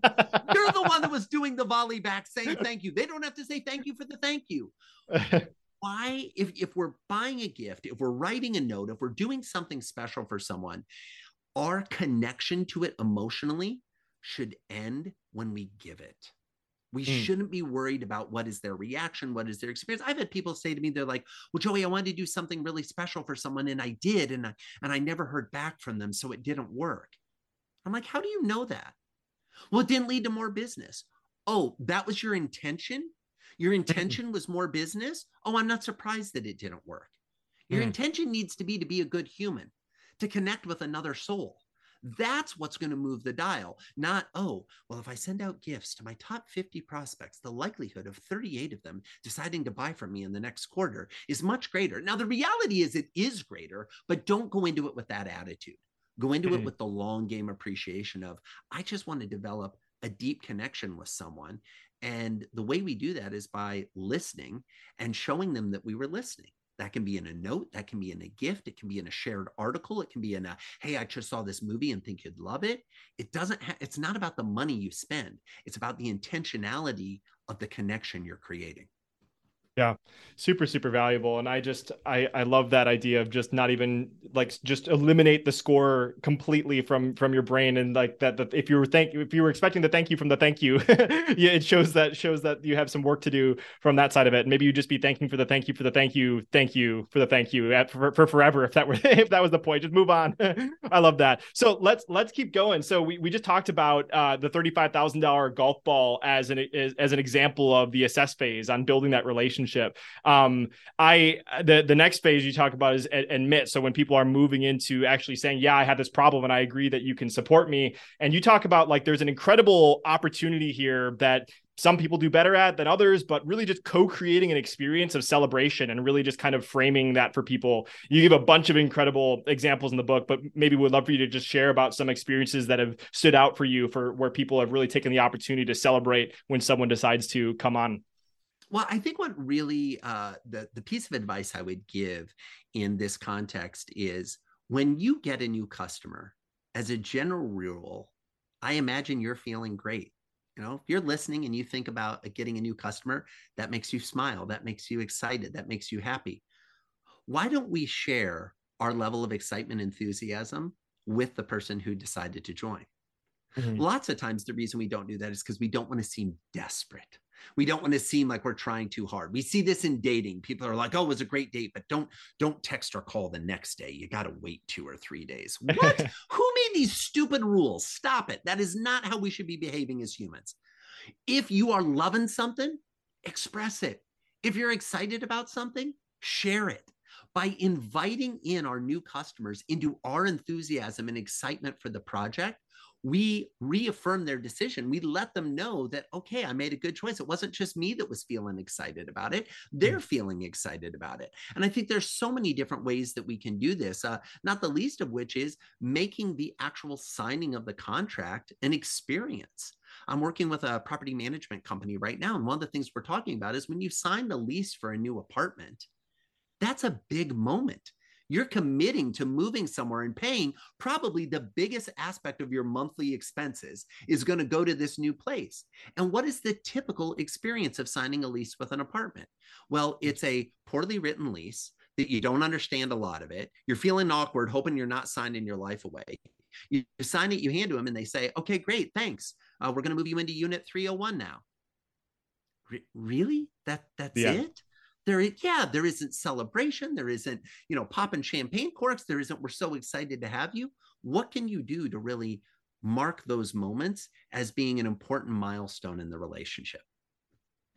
You're the one that was doing the volley back saying thank you. They don't have to say thank you for the thank you. [LAUGHS] Why, if, if we're buying a gift, if we're writing a note, if we're doing something special for someone, our connection to it emotionally should end when we give it. We mm. shouldn't be worried about what is their reaction, what is their experience. I've had people say to me, they're like, "Well, Joey, I wanted to do something really special for someone, and I did, and I, and I never heard back from them, so it didn't work." I'm like, "How do you know that?" Well, it didn't lead to more business. Oh, that was your intention. Your [LAUGHS] intention was more business. Oh, I'm not surprised that it didn't work. Your mm. intention needs to be to be a good human, to connect with another soul. That's what's going to move the dial, not, oh, well, if I send out gifts to my top 50 prospects, the likelihood of 38 of them deciding to buy from me in the next quarter is much greater. Now, the reality is it is greater, but don't go into it with that attitude. Go into mm-hmm. it with the long game appreciation of, I just want to develop a deep connection with someone. And the way we do that is by listening and showing them that we were listening. That can be in a note, that can be in a gift, it can be in a shared article, it can be in a, hey, I just saw this movie and think you'd love it. It doesn't have, it's not about the money you spend, it's about the intentionality of the connection you're creating. Yeah, super super valuable, and I just I I love that idea of just not even like just eliminate the score completely from from your brain, and like that that if you were thank if you were expecting the thank you from the thank you, [LAUGHS] yeah, it shows that shows that you have some work to do from that side of it. maybe you just be thanking for the thank you for the thank you thank you for the thank you at, for, for forever if that were [LAUGHS] if that was the point. Just move on. [LAUGHS] I love that. So let's let's keep going. So we we just talked about uh, the thirty five thousand dollar golf ball as an as, as an example of the assess phase on building that relationship relationship. Um, I the the next phase you talk about is admit. So when people are moving into actually saying, "Yeah, I have this problem, and I agree that you can support me," and you talk about like there's an incredible opportunity here that some people do better at than others, but really just co-creating an experience of celebration and really just kind of framing that for people. You give a bunch of incredible examples in the book, but maybe we would love for you to just share about some experiences that have stood out for you for where people have really taken the opportunity to celebrate when someone decides to come on. Well, I think what really uh, the the piece of advice I would give in this context is when you get a new customer, as a general rule, I imagine you're feeling great. You know, if you're listening and you think about getting a new customer, that makes you smile, that makes you excited, that makes you happy. Why don't we share our level of excitement, enthusiasm with the person who decided to join? Mm-hmm. Lots of times, the reason we don't do that is because we don't want to seem desperate. We don't want to seem like we're trying too hard. We see this in dating. People are like, "Oh, it was a great date, but don't don't text or call the next day. You got to wait 2 or 3 days." [LAUGHS] What? Who made these stupid rules? Stop it. That is not how we should be behaving as humans. If you are loving something, express it. If you're excited about something, share it. By inviting in our new customers into our enthusiasm and excitement for the project, we reaffirm their decision. We let them know that, okay, I made a good choice. It wasn't just me that was feeling excited about it. They're mm. feeling excited about it. And I think there's so many different ways that we can do this, uh, not the least of which is making the actual signing of the contract an experience. I'm working with a property management company right now. And one of the things we're talking about is when you sign the lease for a new apartment, that's a big moment you're committing to moving somewhere and paying probably the biggest aspect of your monthly expenses is going to go to this new place. And what is the typical experience of signing a lease with an apartment? Well, it's a poorly written lease that you don't understand a lot of it. You're feeling awkward, hoping you're not signing your life away. You sign it, you hand to them, and they say, okay, great, thanks. Uh, we're going to move you into unit 301 now. Re- really? That that's yeah. it? There yeah there isn't celebration there isn't you know popping champagne corks there isn't we're so excited to have you what can you do to really mark those moments as being an important milestone in the relationship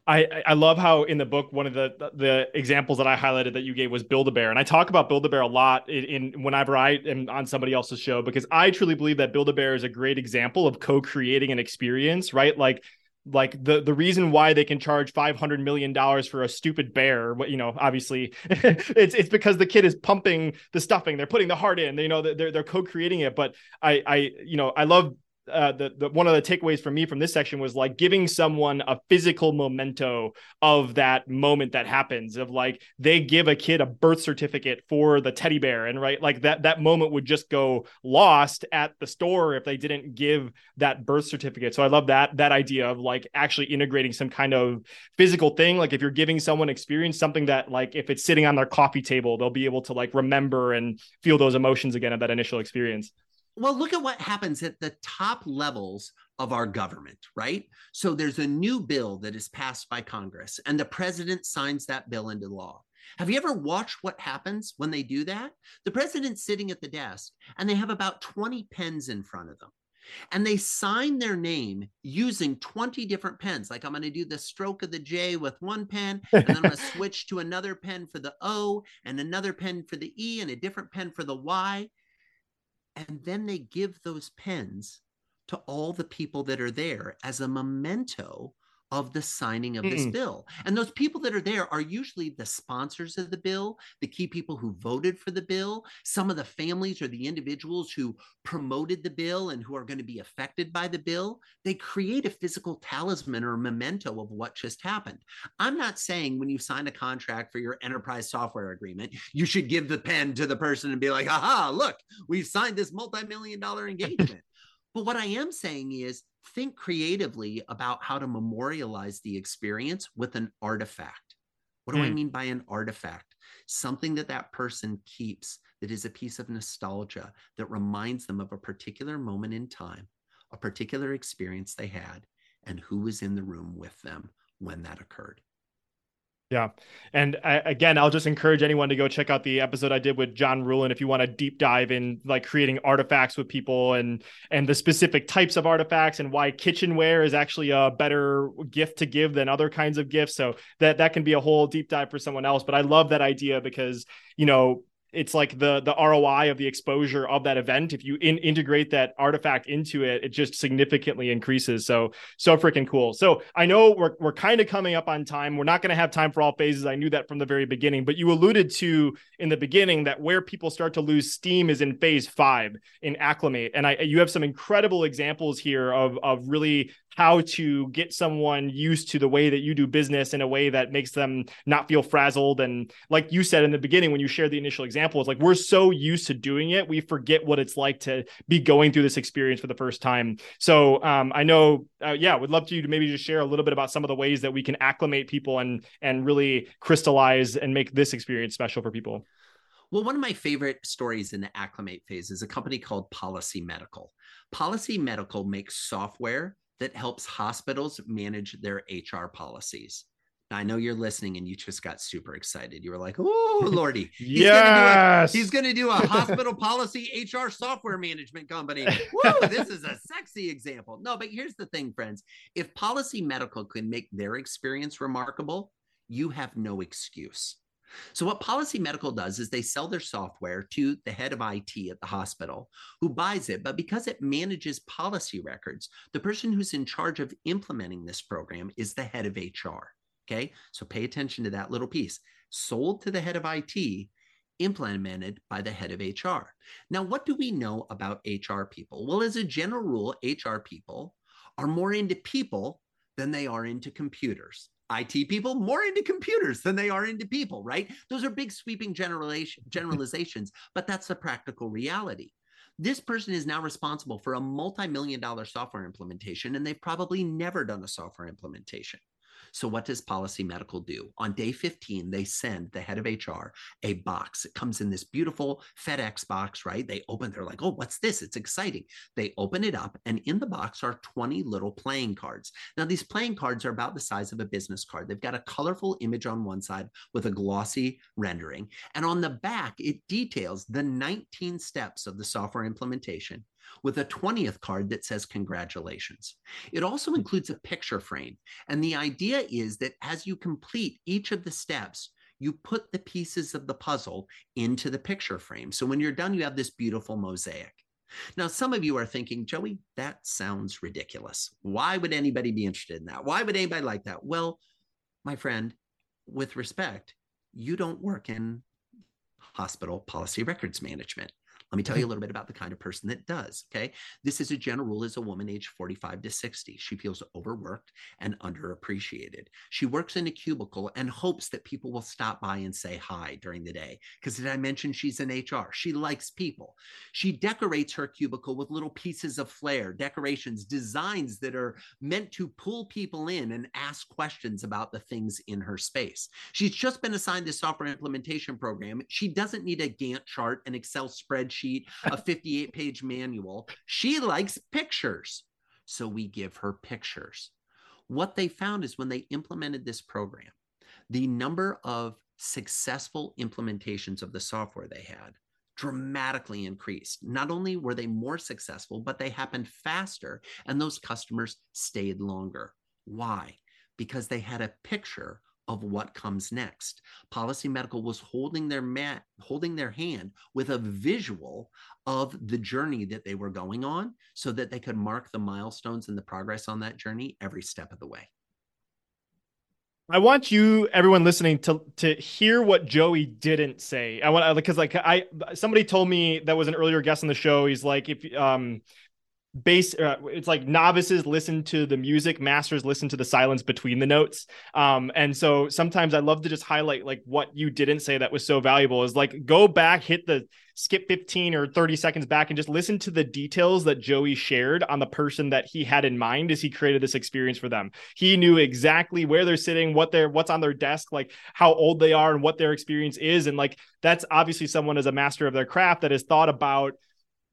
I, I love how in the book one of the the examples that I highlighted that you gave was Build a Bear, and I talk about Build a Bear a lot in, in, whenever I am on somebody else's show because I truly believe that Build a Bear is a great example of co-creating an experience, right? Like like the the reason why they can charge 500 million dollars for a stupid bear what you know obviously [LAUGHS] it's it's because the kid is pumping the stuffing. They're putting the heart in. You know they're they're co-creating it. But i i you know i love uh, the, the one of the takeaways for me from this section was like giving someone a physical memento of that moment that happens of like they give a kid a birth certificate for the teddy bear and right like that that moment would just go lost at the store if they didn't give that birth certificate. So i love that that idea of like actually integrating some kind of physical thing. Like if you're giving someone experience something that like if it's sitting on their coffee table they'll be able to like remember and feel those emotions again of that initial experience well, look at what happens at the top levels of our government, right? So there's a new bill that is passed by Congress, and the president signs that bill into law. Have you ever watched what happens when they do that? The president's sitting at the desk, and they have about 20 pens in front of them. And they sign their name using 20 different pens. Like, I'm going to do the stroke of the J with one pen, [LAUGHS] and then I'm going to switch to another pen for the O, and another pen for the E, and a different pen for the Y and then they give those pens to all the people that are there as a memento of the signing of this mm. bill. And those people that are there are usually the sponsors of the bill, the key people who voted for the bill, some of the families or the individuals who promoted the bill and who are going to be affected by the bill. They create a physical talisman or memento of what just happened. I'm not saying when you sign a contract for your enterprise software agreement, you should give the pen to the person and be like, aha, look, we've signed this multi million dollar engagement. But what I am saying is, think creatively about how to memorialize the experience with an artifact. What do mm. I hmm. mean by an artifact? Something that that person keeps that is a piece of nostalgia that reminds them of a particular moment in time, a particular experience they had, and who was in the room with them when that occurred. Yeah. And I, again, I'll just encourage anyone to go check out the episode I did with John Ruhlin if you want to deep dive in like creating artifacts with people and and the specific types of artifacts and why kitchenware is actually a better gift to give than other kinds of gifts. So that that can be a whole deep dive for someone else. But I love that idea because, you know, it's like the the ROI of the exposure of that event. If you in, integrate that artifact into it, it just significantly increases. So so freaking cool. So I know we're we're kind of coming up on time. We're not going to have time for all phases. I knew that from the very beginning. But you alluded to in the beginning that where people start to lose steam is in phase five in acclimate, and I you have some incredible examples here of of really how to get someone used to the way that you do business in a way that makes them not feel frazzled. And like you said in the beginning, when you shared the initial example, it's like we're so used to doing it, we forget what it's like to be going through this experience for the first time. So um, I know, uh, yeah, would love to you to maybe just share a little bit about some of the ways that we can acclimate people and and really crystallize and make this experience special for people. Well, one of my favorite stories in the acclimate phase is a company called Policy Medical. Policy Medical makes software that helps hospitals manage their HR policies. Now, I know you're listening and you just got super excited. You were like, oh, [LAUGHS] Lordy. He's yes. Gonna he's going to do a hospital [LAUGHS] policy HR software management company. [LAUGHS] Woo, this is a sexy example. No, but here's the thing, friends. If Policy Medical can make their experience remarkable, you have no excuse. So, what Policy Medical does is they sell their software to the head of IT at the hospital who buys it. But because it manages policy records, the person who's in charge of implementing this program is the head of HR. Okay. So, pay attention to that little piece. Sold to the head of IT, implemented by the head of HR. Now, what do we know about HR people? Well, as a general rule, HR people are more into people than they are into computers. IT people more into computers than they are into people, right? Those are big sweeping generalization, mm-hmm. generalizations, but that's the practical reality. This person is now responsible for a multi million dollar software implementation, and they've probably never done a software implementation. So, what does Policy Medical do? On day 15, they send the head of HR a box. It comes in this beautiful FedEx box, right? They open, they're like, oh, what's this? It's exciting. They open it up, and in the box are 20 little playing cards. Now, these playing cards are about the size of a business card. They've got a colorful image on one side with a glossy rendering. And on the back, it details the 19 steps of the software implementation with a 20th card that says congratulations. It also hmm. includes a picture frame. And the idea is that as you complete each of the steps, you put the pieces of the puzzle into the picture frame. So when you're done, you have this beautiful mosaic. Now, some of you are thinking, Joey, that sounds ridiculous. Why would anybody be interested in that? Why would anybody like that? Well, my friend, with respect, you don't work in hospital policy records management. Let me tell you a little bit about the kind of person that does. Okay. This is a general rule as a woman age 45 to 60. She feels overworked and underappreciated. She works in a cubicle and hopes that people will stop by and say hi during the day. Because did I mention she's in HR? She likes people. She decorates her cubicle with little pieces of flair, decorations, designs that are meant to pull people in and ask questions about the things in her space. She's just been assigned this software implementation program. She doesn't need a Gantt chart, an Excel spreadsheet sheet, a 58 page manual. She likes pictures. So we give her pictures. What they found is when they implemented this program, the number of successful implementations of the software they had dramatically increased. Not only were they more successful, but they happened faster and those customers stayed longer. Why? Because they had a picture of what comes next. Policy Medical was holding their mat, holding their hand with a visual of the journey that they were going on so that they could mark the milestones and the progress on that journey every step of the way. I want you, everyone listening, to to hear what Joey didn't say. I want because like I somebody told me that was an earlier guest on the show. He's like, if um base uh, it's like novices listen to the music masters listen to the silence between the notes. Um and so sometimes i love to just highlight like what you didn't say that was so valuable is like go back hit the skip 15 or 30 seconds back and just listen to the details that joey shared on the person that he had in mind as he created this experience for them. He knew exactly where they're sitting what they're what's on their desk like how old they are and what their experience is. And like that's obviously someone as a master of their craft that has thought about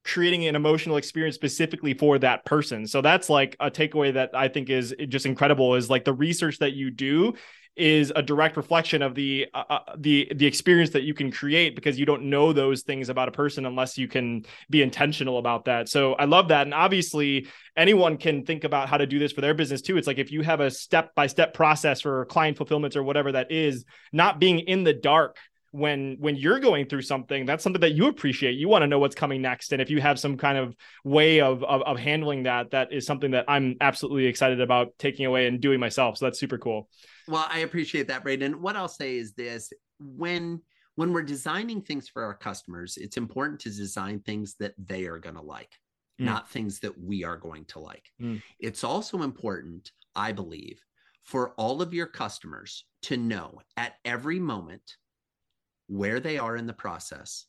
creating an emotional experience specifically for that person. So that's like a takeaway that I think is just incredible is like the research that you do is a direct reflection of the uh, uh, the the experience that you can create because you don't know those things about a person unless you can be intentional about that. So I love that and obviously anyone can think about how to do this for their business too. It's like if you have a step by step process for client fulfillments or whatever that is, not being in the dark when when you're going through something that's something that you appreciate. You want to know what's coming next. And if you have some kind of way of, of, of handling that that is something that i'm absolutely excited about taking away and doing myself. So that's super cool. Well i appreciate that braden what i'll say is this. When when we're designing things for our customers it's important to design things that they are going to like mm. not things that we are going to like. Mm. it's also important i believe for all of your customers to know at every moment where they are in the process,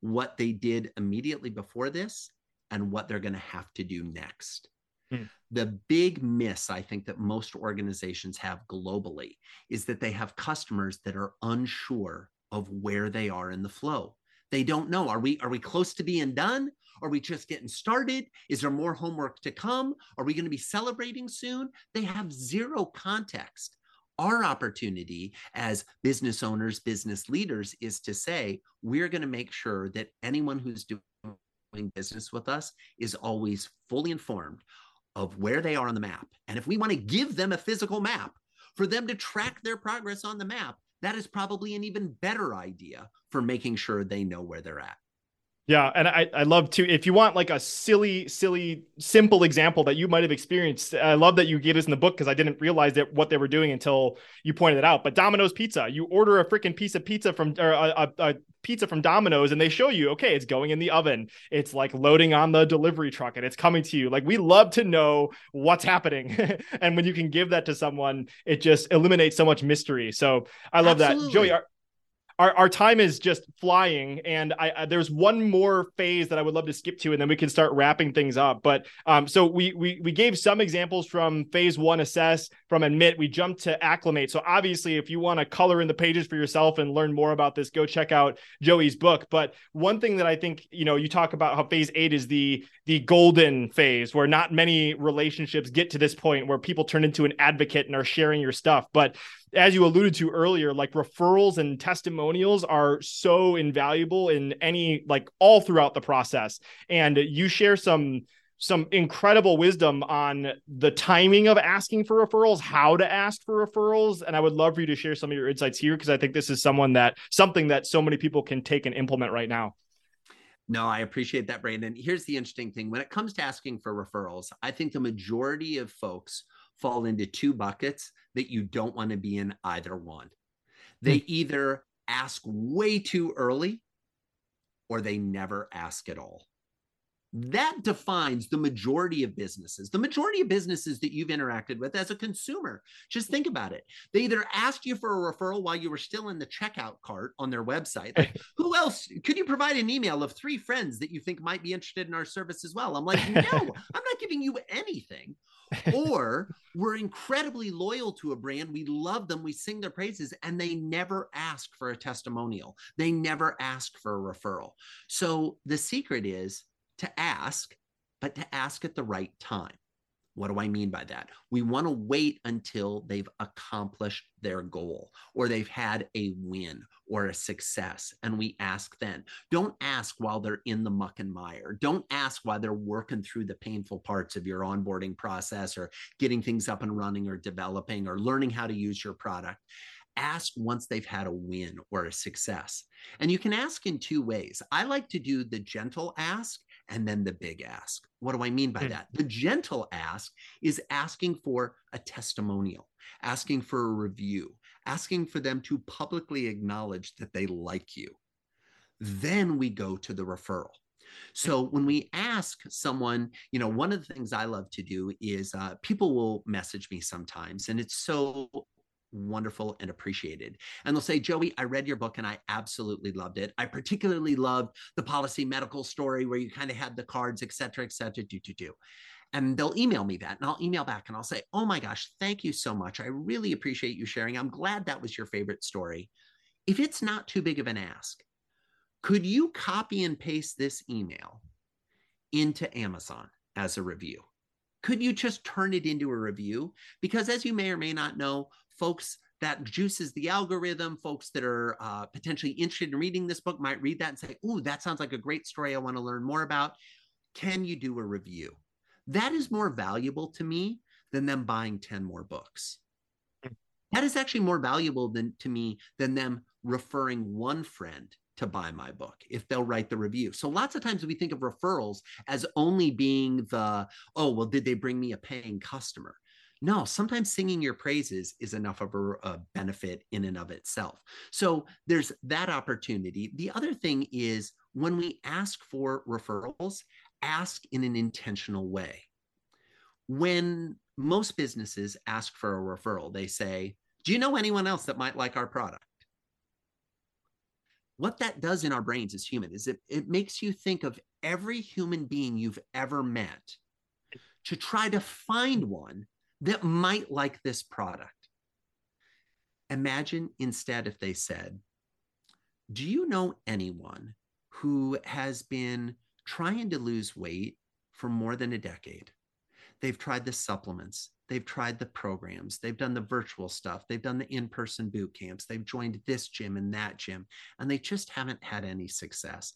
what they did immediately before this, and what they're going to have to do next. Hmm. The big miss I think that most organizations have globally is that they have customers that are unsure of where they are in the flow. They don't know. Are we are we close to being done? Are we just getting started? Is there more homework to come? Are we going to be celebrating soon? They have zero context our opportunity as business owners, business leaders is to say, we're going to make sure that anyone who's doing business with us is always fully informed of where they are on the map. And if we want to give them a physical map for them to track their progress on the map, that is probably an even better idea for making sure they know where they're at. Yeah, and I, I love to if you want like a silly, silly, simple example that you might have experienced. I love that you gave us in the book because I didn't realize that what they were doing until you pointed it out. But Domino's Pizza, you order a freaking piece of pizza from or a, a, a pizza from Domino's, and they show you, okay, it's going in the oven. It's like loading on the delivery truck, and it's coming to you. Like we love to know what's happening, [LAUGHS] and when you can give that to someone, it just eliminates so much mystery. So I love Absolutely. that, Joey. Are, our, our time is just flying and I, I, there's one more phase that i would love to skip to and then we can start wrapping things up. But um so we we, we gave some examples from phase one assess from admit. We jumped to acclimate. So obviously if you want to color in the pages for yourself and learn more about this go check out joey's book. But one thing that i think you know you talk about how phase eight is the the golden phase where not many relationships get to this point where people turn into an advocate and are sharing your stuff. But as you alluded to earlier, like referrals and testimonials are so invaluable in any like all throughout the process. And you share some some incredible wisdom on the timing of asking for referrals, how to ask for referrals, and I would love for you to share some of your insights here because I think this is someone that something that so many people can take and implement right now. No, I appreciate that, Brandon. Here's the interesting thing when it comes to asking for referrals, I think the majority of folks fall into two buckets that you don't want to be in either one. They hmm. either ask way too early or they never ask at all. That defines the majority of businesses, the majority of businesses that you've interacted with as a consumer. Just think about it. They either asked you for a referral while you were still in the checkout cart on their website. Like, [LAUGHS] who else could you provide an email of three friends that you think might be interested in our service as well? I'm like, no, [LAUGHS] I'm not giving you anything [LAUGHS] or we're incredibly loyal to a brand. We love them. We sing their praises, and they never ask for a testimonial. They never ask for a referral. So the secret is to ask, but to ask at the right time. What do I mean by that? We want to wait until they've accomplished their goal or they've had a win or a success. And we ask then. Don't ask while they're in the muck and mire. Don't ask while they're working through the painful parts of your onboarding process or getting things up and running or developing or learning how to use your product ask once they've had a win or a success. And you can ask in two ways. I like to do the gentle ask and then the big ask. What do I mean by mm. that? The gentle ask is asking for a testimonial, asking for a review, asking for them to publicly acknowledge that they like you. Then we go to the referral. So when we ask someone, you know, one of the things I love to do is uh, people will message me sometimes, and it's so wonderful and appreciated. And they'll say, Joey, I read your book and I absolutely loved it. I particularly loved the policy medical story where you kind of had the cards, et cetera, et cetera, do, do, do. And they'll email me that and I'll email back and I'll say, Oh my gosh, thank you so much. I really appreciate you sharing. I'm glad that was your favorite story. If it's not too big of an ask, could you copy and paste this email into Amazon as a review? Could you just turn it into a review? Because as you may or may not know, folks that juices the algorithm. Folks that are uh, potentially interested in reading this book might read that and say, "Ooh, that sounds like a great story. I want to learn more about." Can you do a review? That is more valuable to me than them buying 10 more books. That is actually more valuable than to me than them referring one friend to buy my book if they'll write the review. So lots of times we think of referrals as only being the, oh, well, did they bring me a paying customer? No, sometimes singing your praises is enough of a, a, benefit in and of itself. So there's that opportunity. The other thing is when we ask for referrals, ask in an intentional way. When most businesses ask for a referral, they say, Do you know anyone else that might like our product? What that does in our brains as human is it, it makes you think of every human being you've ever met to try to find one that might like this product. Imagine instead if they said, Do you know anyone who has been trying to lose weight for more than a decade? They've tried the supplements, they've tried the programs, they've done the virtual stuff, they've done the in person boot camps, they've joined this gym and that gym, and they just haven't had any success.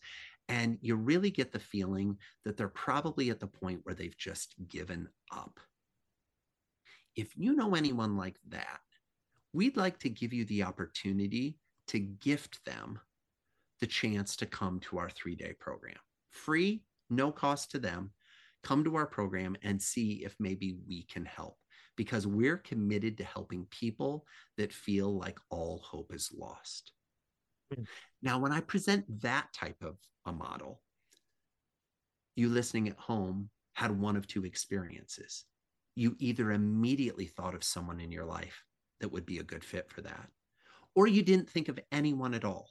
And you really get the feeling that they're probably at the point where they've just given up. If you know anyone like that, we'd like to give you the opportunity to gift them the chance to come to our three day program. Free, no cost to them. Come to our program and see if maybe we can help because we're committed to helping people that feel like all hope is lost. Mm. Now, when I present that type of a model, you listening at home had one of two experiences you either immediately thought of someone in your life that would be a good fit for that, or you didn't think of anyone at all.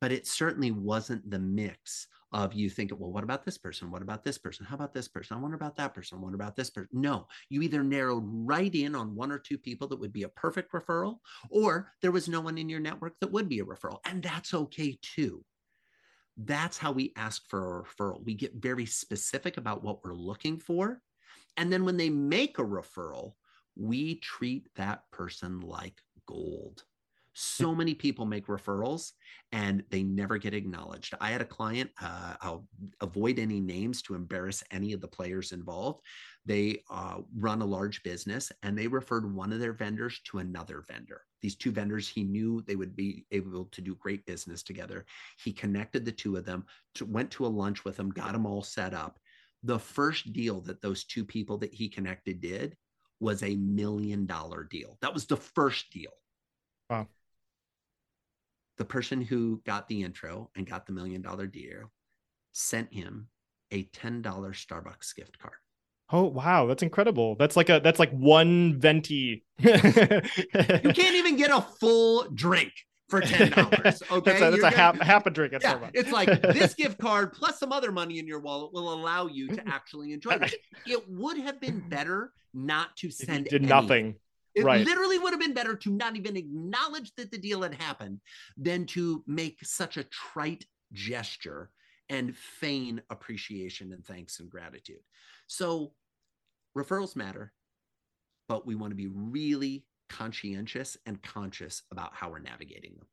But it certainly wasn't the mix of you thinking, well, what about this person? What about this person? How about this person? I wonder about that person. Wonder about this person. No, you either narrowed right in on one or two people that would be a perfect referral, or there was no one in your network that would be a referral. And that's okay too. That's how we ask for a referral. We get very specific about what we're looking for and then when they make a referral, we treat that person like gold. So many people make referrals and they never get acknowledged. I had a client, uh, I'll avoid any names to embarrass any of the players involved. They uh, run a large business and they referred one of their vendors to another vendor. These two vendors, he knew they would be able to do great business together. He connected the two of them, to, went to a lunch with them, got them all set up the first deal that those two people that he connected did was a million dollar deal. That was the first deal. Wow. The person who got the intro and got the million dollar deal sent him a $10 Starbucks gift card. Oh wow, that's incredible. That's like a that's like one venti. you can't even get a full drink for ten [LAUGHS] dollars. Okay, that's a, that's a half, half a drink at yeah, Starbucks. it's like [LAUGHS] this gift card plus some other money in your wallet will allow you to [LAUGHS] actually enjoy it. It would have been better not to send. did anything. nothing. It right. literally would have been better to not even acknowledge that the deal had happened than to make such a trite gesture and feign appreciation and thanks and gratitude. So referrals matter, but we want to be really conscientious and conscious about how we're navigating them.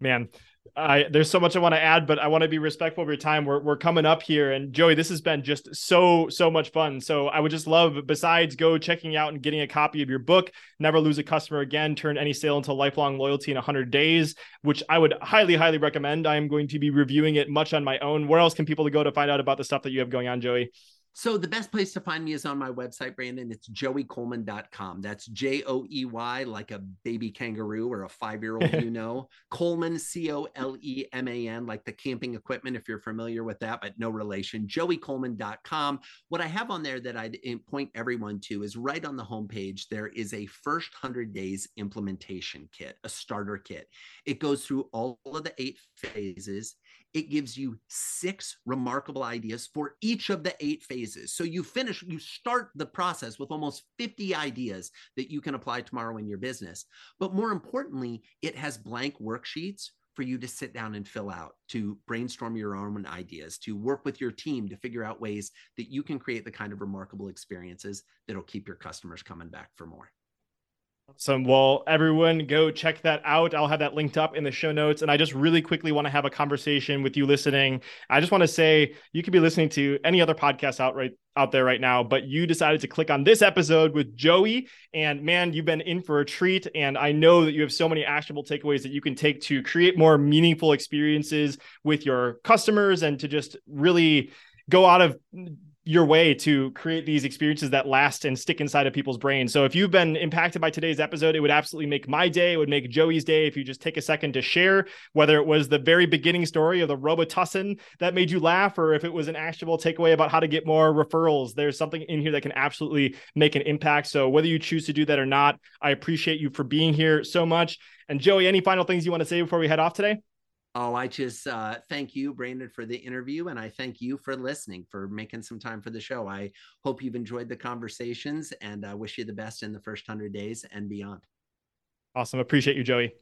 Man, I there's so much I want to add, but I want to be respectful of your time. We're we're coming up here, and Joey, this has been just so so much fun. So I would just love, besides go checking out and getting a copy of your book, "Never Lose a Customer Again: Turn Any Sale into Lifelong Loyalty in 100 Days," which I would highly highly recommend. I am going to be reviewing it much on my own. Where else can people go to find out about the stuff that you have going on, Joey? So the best place to find me is on my website, Brandon. It's joeycoleman.com. That's J O E Y, like a baby kangaroo or a five year old, [LAUGHS] you know. Coleman, C O L E M A N, like the camping equipment, if you're familiar with that, but no relation. joeycoleman.com. What I have on there that I'd eh, point everyone to is right on the homepage, there is a first 100 days implementation kit, a starter kit. It goes through all of the eight phases it gives you six remarkable ideas for each of the eight phases. So you finish, you start the process with almost 50 ideas that you can apply tomorrow in your business. But more importantly, it has blank worksheets for you to sit down and fill out, to brainstorm your own ideas, to work with your team to figure out ways that you can create the kind of remarkable experiences that'll keep your customers coming back for more. Awesome. Well, everyone, go check that out. I'll have that linked up in the show notes. And I just really quickly want to have a conversation with you listening. I just want to say you could be listening to any other podcast out right out there right now, but you decided to click on this episode with Joey. And man, you've been in for a treat. And I know that you have so many actionable takeaways that you can take to create more meaningful experiences with your customers and to just really go out of your way to create these experiences that last and stick inside of people's brains. So if you've been impacted by today's episode, it would absolutely make my day. It would make Joey's day if you just take a second to share whether it was the very beginning story of the Robitussin that made you laugh or if it was an actionable takeaway about how to get more referrals. There's something in here that can absolutely make an impact. So whether you choose to do that or not, I appreciate you for being here so much. And Joey, any final things you want to say before we head off today? Oh, I just uh, thank you, Brandon, for the interview. And I thank you for listening, for making some time for the show. I hope you've enjoyed the conversations and I uh, wish you the best in the first 100 days and beyond. Awesome. Appreciate you, Joey.